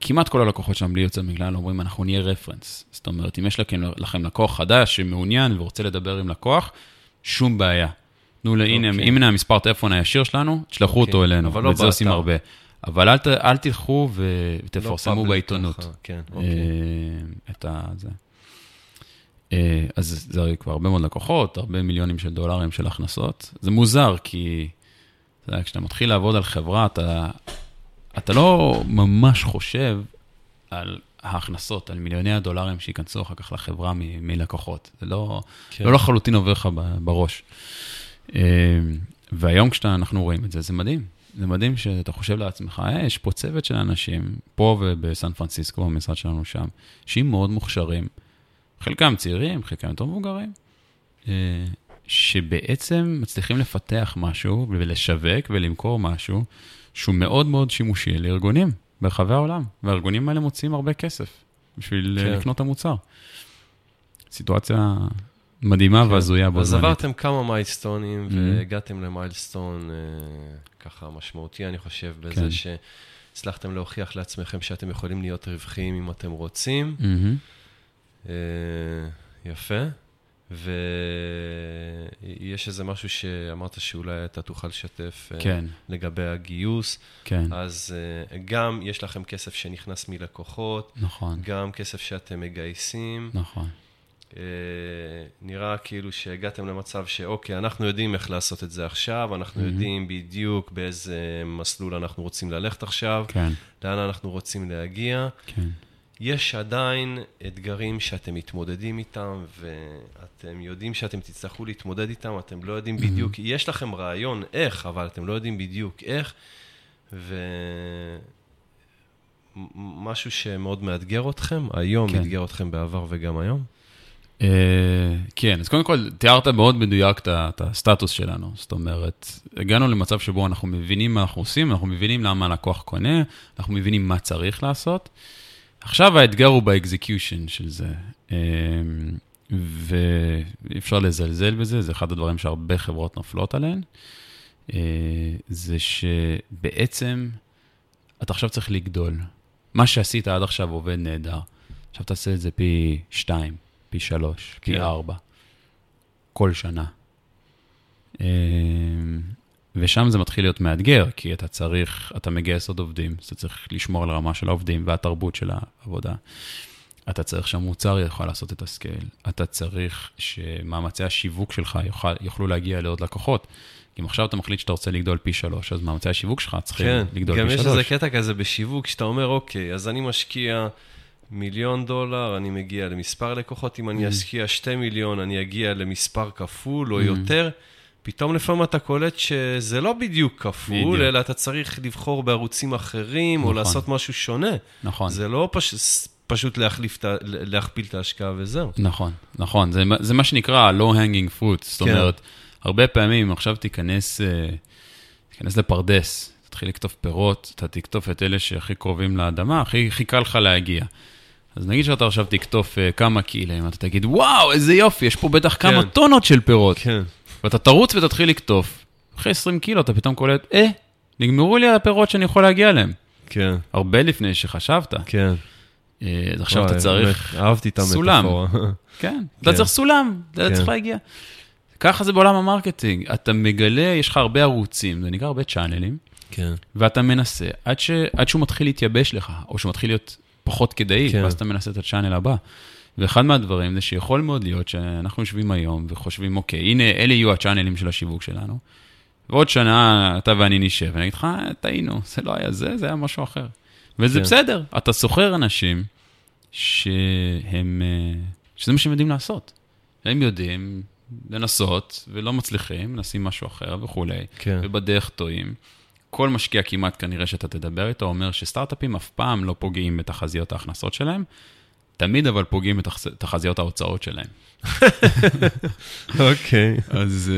כמעט כל הלקוחות שלנו, בלי יוצא מכלל, אומרים, אנחנו נהיה רפרנס. זאת אומרת, אם יש לכם, לכם לקוח חדש שמעוניין ורוצה לדבר עם לקוח, שום בעיה. תנו לה, הנה, אוקיי. הנה המספר טלפון הישיר שלנו, תשלחו אותו אוקיי. אלינו, לא ואת זה עושים הרבה. אבל אל, אל תלכו ותפרסמו לא בעיתונות. כן, אוקיי. את ה... זה. אז זה כבר הרבה מאוד לקוחות, הרבה מיליונים של דולרים של הכנסות. זה מוזר, כי אתה יודע, כשאתה מתחיל לעבוד על חברה, אתה, אתה לא ממש חושב על ההכנסות, על מיליוני הדולרים שייכנסו אחר כך לחברה מ- מלקוחות. זה לא, כן. לא לחלוטין עובר לך בראש. והיום כשאנחנו רואים את זה, זה מדהים. זה מדהים שאתה חושב לעצמך, אה, יש פה צוות של אנשים, פה ובסן פרנסיסקו, במשרד שלנו שם, שהם מאוד מוכשרים. חלקם צעירים, חלקם יותר מבוגרים, אה, שבעצם מצליחים לפתח משהו ולשווק ולמכור משהו שהוא מאוד מאוד שימושי לארגונים ברחבי העולם, והארגונים האלה מוציאים הרבה כסף בשביל אה, כן. לקנות את המוצר. סיטואציה מדהימה כן. והזויה בו זמנית. אז עברתם כמה מיילסטונים mm-hmm. והגעתם למיילסטון אה, ככה משמעותי, אני חושב, בזה כן. שהצלחתם להוכיח לעצמכם שאתם יכולים להיות רווחיים אם אתם רוצים. Mm-hmm. אה, יפה. ויש איזה משהו שאמרת שאולי אתה תוכל לשתף אה, כן. לגבי הגיוס. כן. אז אה, גם יש לכם כסף שנכנס מלקוחות. נכון. גם כסף שאתם מגייסים. נכון. אה, נראה כאילו שהגעתם למצב שאוקיי, אנחנו יודעים איך לעשות את זה עכשיו, אנחנו mm-hmm. יודעים בדיוק באיזה מסלול אנחנו רוצים ללכת עכשיו, כן. לאן אנחנו רוצים להגיע. כן. יש עדיין אתגרים שאתם מתמודדים איתם, ואתם יודעים שאתם תצטרכו להתמודד איתם, אתם לא יודעים בדיוק, mm-hmm. יש לכם רעיון איך, אבל אתם לא יודעים בדיוק איך, ומשהו שמאוד מאתגר אתכם, היום כן. מאתגר אתכם בעבר וגם היום? Uh, כן, אז קודם כל, תיארת מאוד מדויק את הסטטוס שלנו. זאת אומרת, הגענו למצב שבו אנחנו מבינים מה אנחנו עושים, אנחנו מבינים למה הלקוח קונה, אנחנו מבינים מה צריך לעשות. עכשיו האתגר הוא באקזקיושן של זה, אמ, ואי אפשר לזלזל בזה, זה אחד הדברים שהרבה חברות נופלות עליהן, אה, זה שבעצם אתה עכשיו צריך לגדול. מה שעשית עד עכשיו עובד נהדר. עכשיו תעשה את זה פי שתיים, פי שלוש, פי כן. ארבע, כל שנה. אמ, ושם זה מתחיל להיות מאתגר, כי אתה צריך, אתה מגייס עוד עובדים, אז אתה צריך לשמור על הרמה של העובדים והתרבות של העבודה. אתה צריך שהמוצר יוכל לעשות את הסקייל. אתה צריך שמאמצי השיווק שלך יוכל, יוכלו להגיע לעוד לקוחות. אם עכשיו אתה מחליט שאתה רוצה לגדול פי שלוש, אז מאמצי השיווק שלך צריכים כן, לגדול פי שלוש. כן, גם יש איזה קטע כזה בשיווק, שאתה אומר, אוקיי, אז אני משקיע מיליון דולר, אני מגיע למספר לקוחות, אם אני mm. אשקיע שתי מיליון, אני אגיע למספר כפול או mm. יותר. פתאום לפעמים אתה קולט שזה לא בדיוק כפול, בדיוק. אלא אתה צריך לבחור בערוצים אחרים, נכון. או לעשות משהו שונה. נכון. זה לא פש... פשוט להחליף, להכפיל את ההשקעה וזהו. נכון, נכון. זה, זה מה שנקרא low hanging fruit. זאת כן. אומרת, הרבה פעמים, עכשיו תיכנס, אה, תיכנס לפרדס, תתחיל לקטוף פירות, אתה תקטוף את אלה שהכי קרובים לאדמה, הכי, הכי קל לך להגיע. אז נגיד שאתה עכשיו תקטוף uh, כמה קילאים, אתה תגיד, וואו, איזה יופי, יש פה בטח כן. כמה טונות של פירות. כן. ואתה תרוץ ותתחיל לקטוף. אחרי 20 קילו אתה פתאום קולט, אה, נגמרו לי הפירות שאני יכול להגיע אליהם. כן. הרבה לפני שחשבת. כן. אה, אז עכשיו אתה צריך אהבתי את המטאפורה. כן, אתה כן. צריך סולם, אתה צריך כן. להגיע. ככה זה בעולם ה-marketing, אתה מגלה, יש לך הרבה ערוצים, זה נקרא הרבה channels, כן. ואתה מנסה, עד, ש, עד שהוא מתחיל להתייבש לך, או שהוא מתחיל להיות פחות כדאי, כן. ואז אתה מנסה את ה-channel הבא. ואחד מהדברים זה שיכול מאוד להיות שאנחנו יושבים היום וחושבים, אוקיי, הנה, אלה יהיו ה-channels של השיווק שלנו, ועוד שנה אתה ואני נשב, ואני אגיד לך, אה, טעינו, זה לא היה זה, זה היה משהו אחר. וזה כן. בסדר, אתה שוכר אנשים שהם, אה, שזה מה שהם יודעים לעשות. הם יודעים לנסות ולא מצליחים, מנסים משהו אחר וכולי, כן. ובדרך טועים. כל משקיע כמעט כנראה שאתה תדבר איתו אומר שסטארט-אפים אף פעם לא פוגעים בתחזיות ההכנסות שלהם, תמיד אבל פוגעים את תחזיות ההוצאות שלהם. אוקיי. אז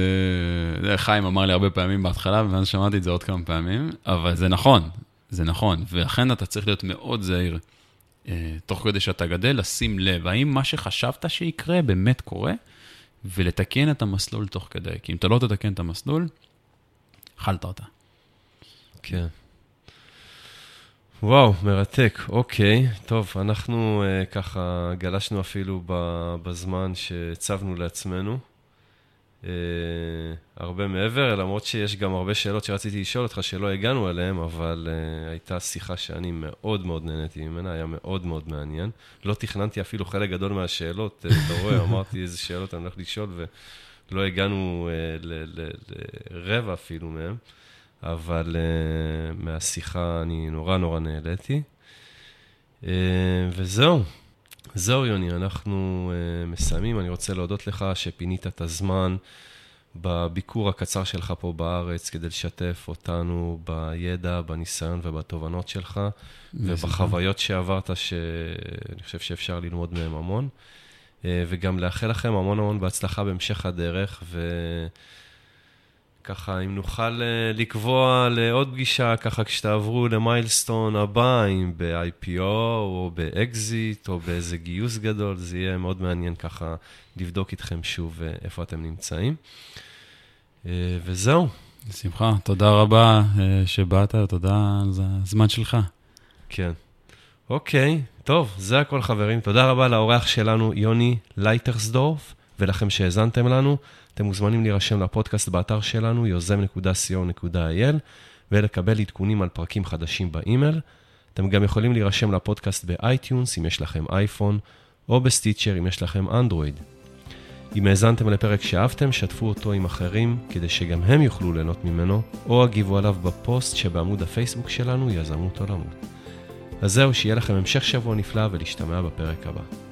uh, חיים אמר לי הרבה פעמים בהתחלה, ואז שמעתי את זה עוד כמה פעמים, אבל זה נכון, זה נכון, ולכן אתה צריך להיות מאוד זהיר. uh, תוך כדי שאתה גדל, לשים לב, האם מה שחשבת שיקרה באמת קורה, ולתקן את המסלול תוך כדי. כי אם אתה לא תתקן את המסלול, אכלת אותה. כן. וואו, מרתק, אוקיי. טוב, אנחנו uh, ככה גלשנו אפילו בזמן שהצבנו לעצמנו. Uh, הרבה מעבר, למרות שיש גם הרבה שאלות שרציתי לשאול אותך שלא הגענו אליהן, אבל uh, הייתה שיחה שאני מאוד מאוד נהניתי ממנה, היה מאוד מאוד מעניין. לא תכננתי אפילו חלק גדול מהשאלות, אתה רואה, אמרתי איזה שאלות אני הולך לשאול, ולא הגענו uh, לרבע אפילו מהן. אבל uh, מהשיחה אני נורא נורא נהליתי. Uh, וזהו, זהו יוני, אנחנו uh, מסיימים. אני רוצה להודות לך שפינית את הזמן בביקור הקצר שלך פה בארץ כדי לשתף אותנו בידע, בניסיון ובתובנות שלך, ובחוויות שעברת, שאני חושב שאפשר ללמוד מהם המון. אה, וגם לאחל לכם המון המון בהצלחה בהמשך הדרך, ו... ככה, אם נוכל אה, לקבוע לעוד פגישה, ככה כשתעברו ל milestone הבא, אם ב-IPO או באקזיט או באיזה גיוס גדול, זה יהיה מאוד מעניין ככה לבדוק איתכם שוב אה, איפה אתם נמצאים. אה, וזהו. בשמחה, תודה רבה שבאת, תודה על הזמן שלך. כן. אוקיי, טוב, זה הכל חברים. תודה רבה לאורח שלנו, יוני לייטרסדורף, ולכם שהאזנתם לנו. אתם מוזמנים להירשם לפודקאסט באתר שלנו, יוזם.co.il, ולקבל עדכונים על פרקים חדשים באימייל. אתם גם יכולים להירשם לפודקאסט ב iTunes, אם יש לכם אייפון, או בסטיצ'ר, אם יש לכם אנדרואיד. אם האזנתם לפרק שאהבתם, שתפו אותו עם אחרים, כדי שגם הם יוכלו ליהנות ממנו, או הגיבו עליו בפוסט שבעמוד הפייסבוק שלנו, יזמות עולמות. אז זהו, שיהיה לכם המשך שבוע נפלא ולהשתמע בפרק הבא.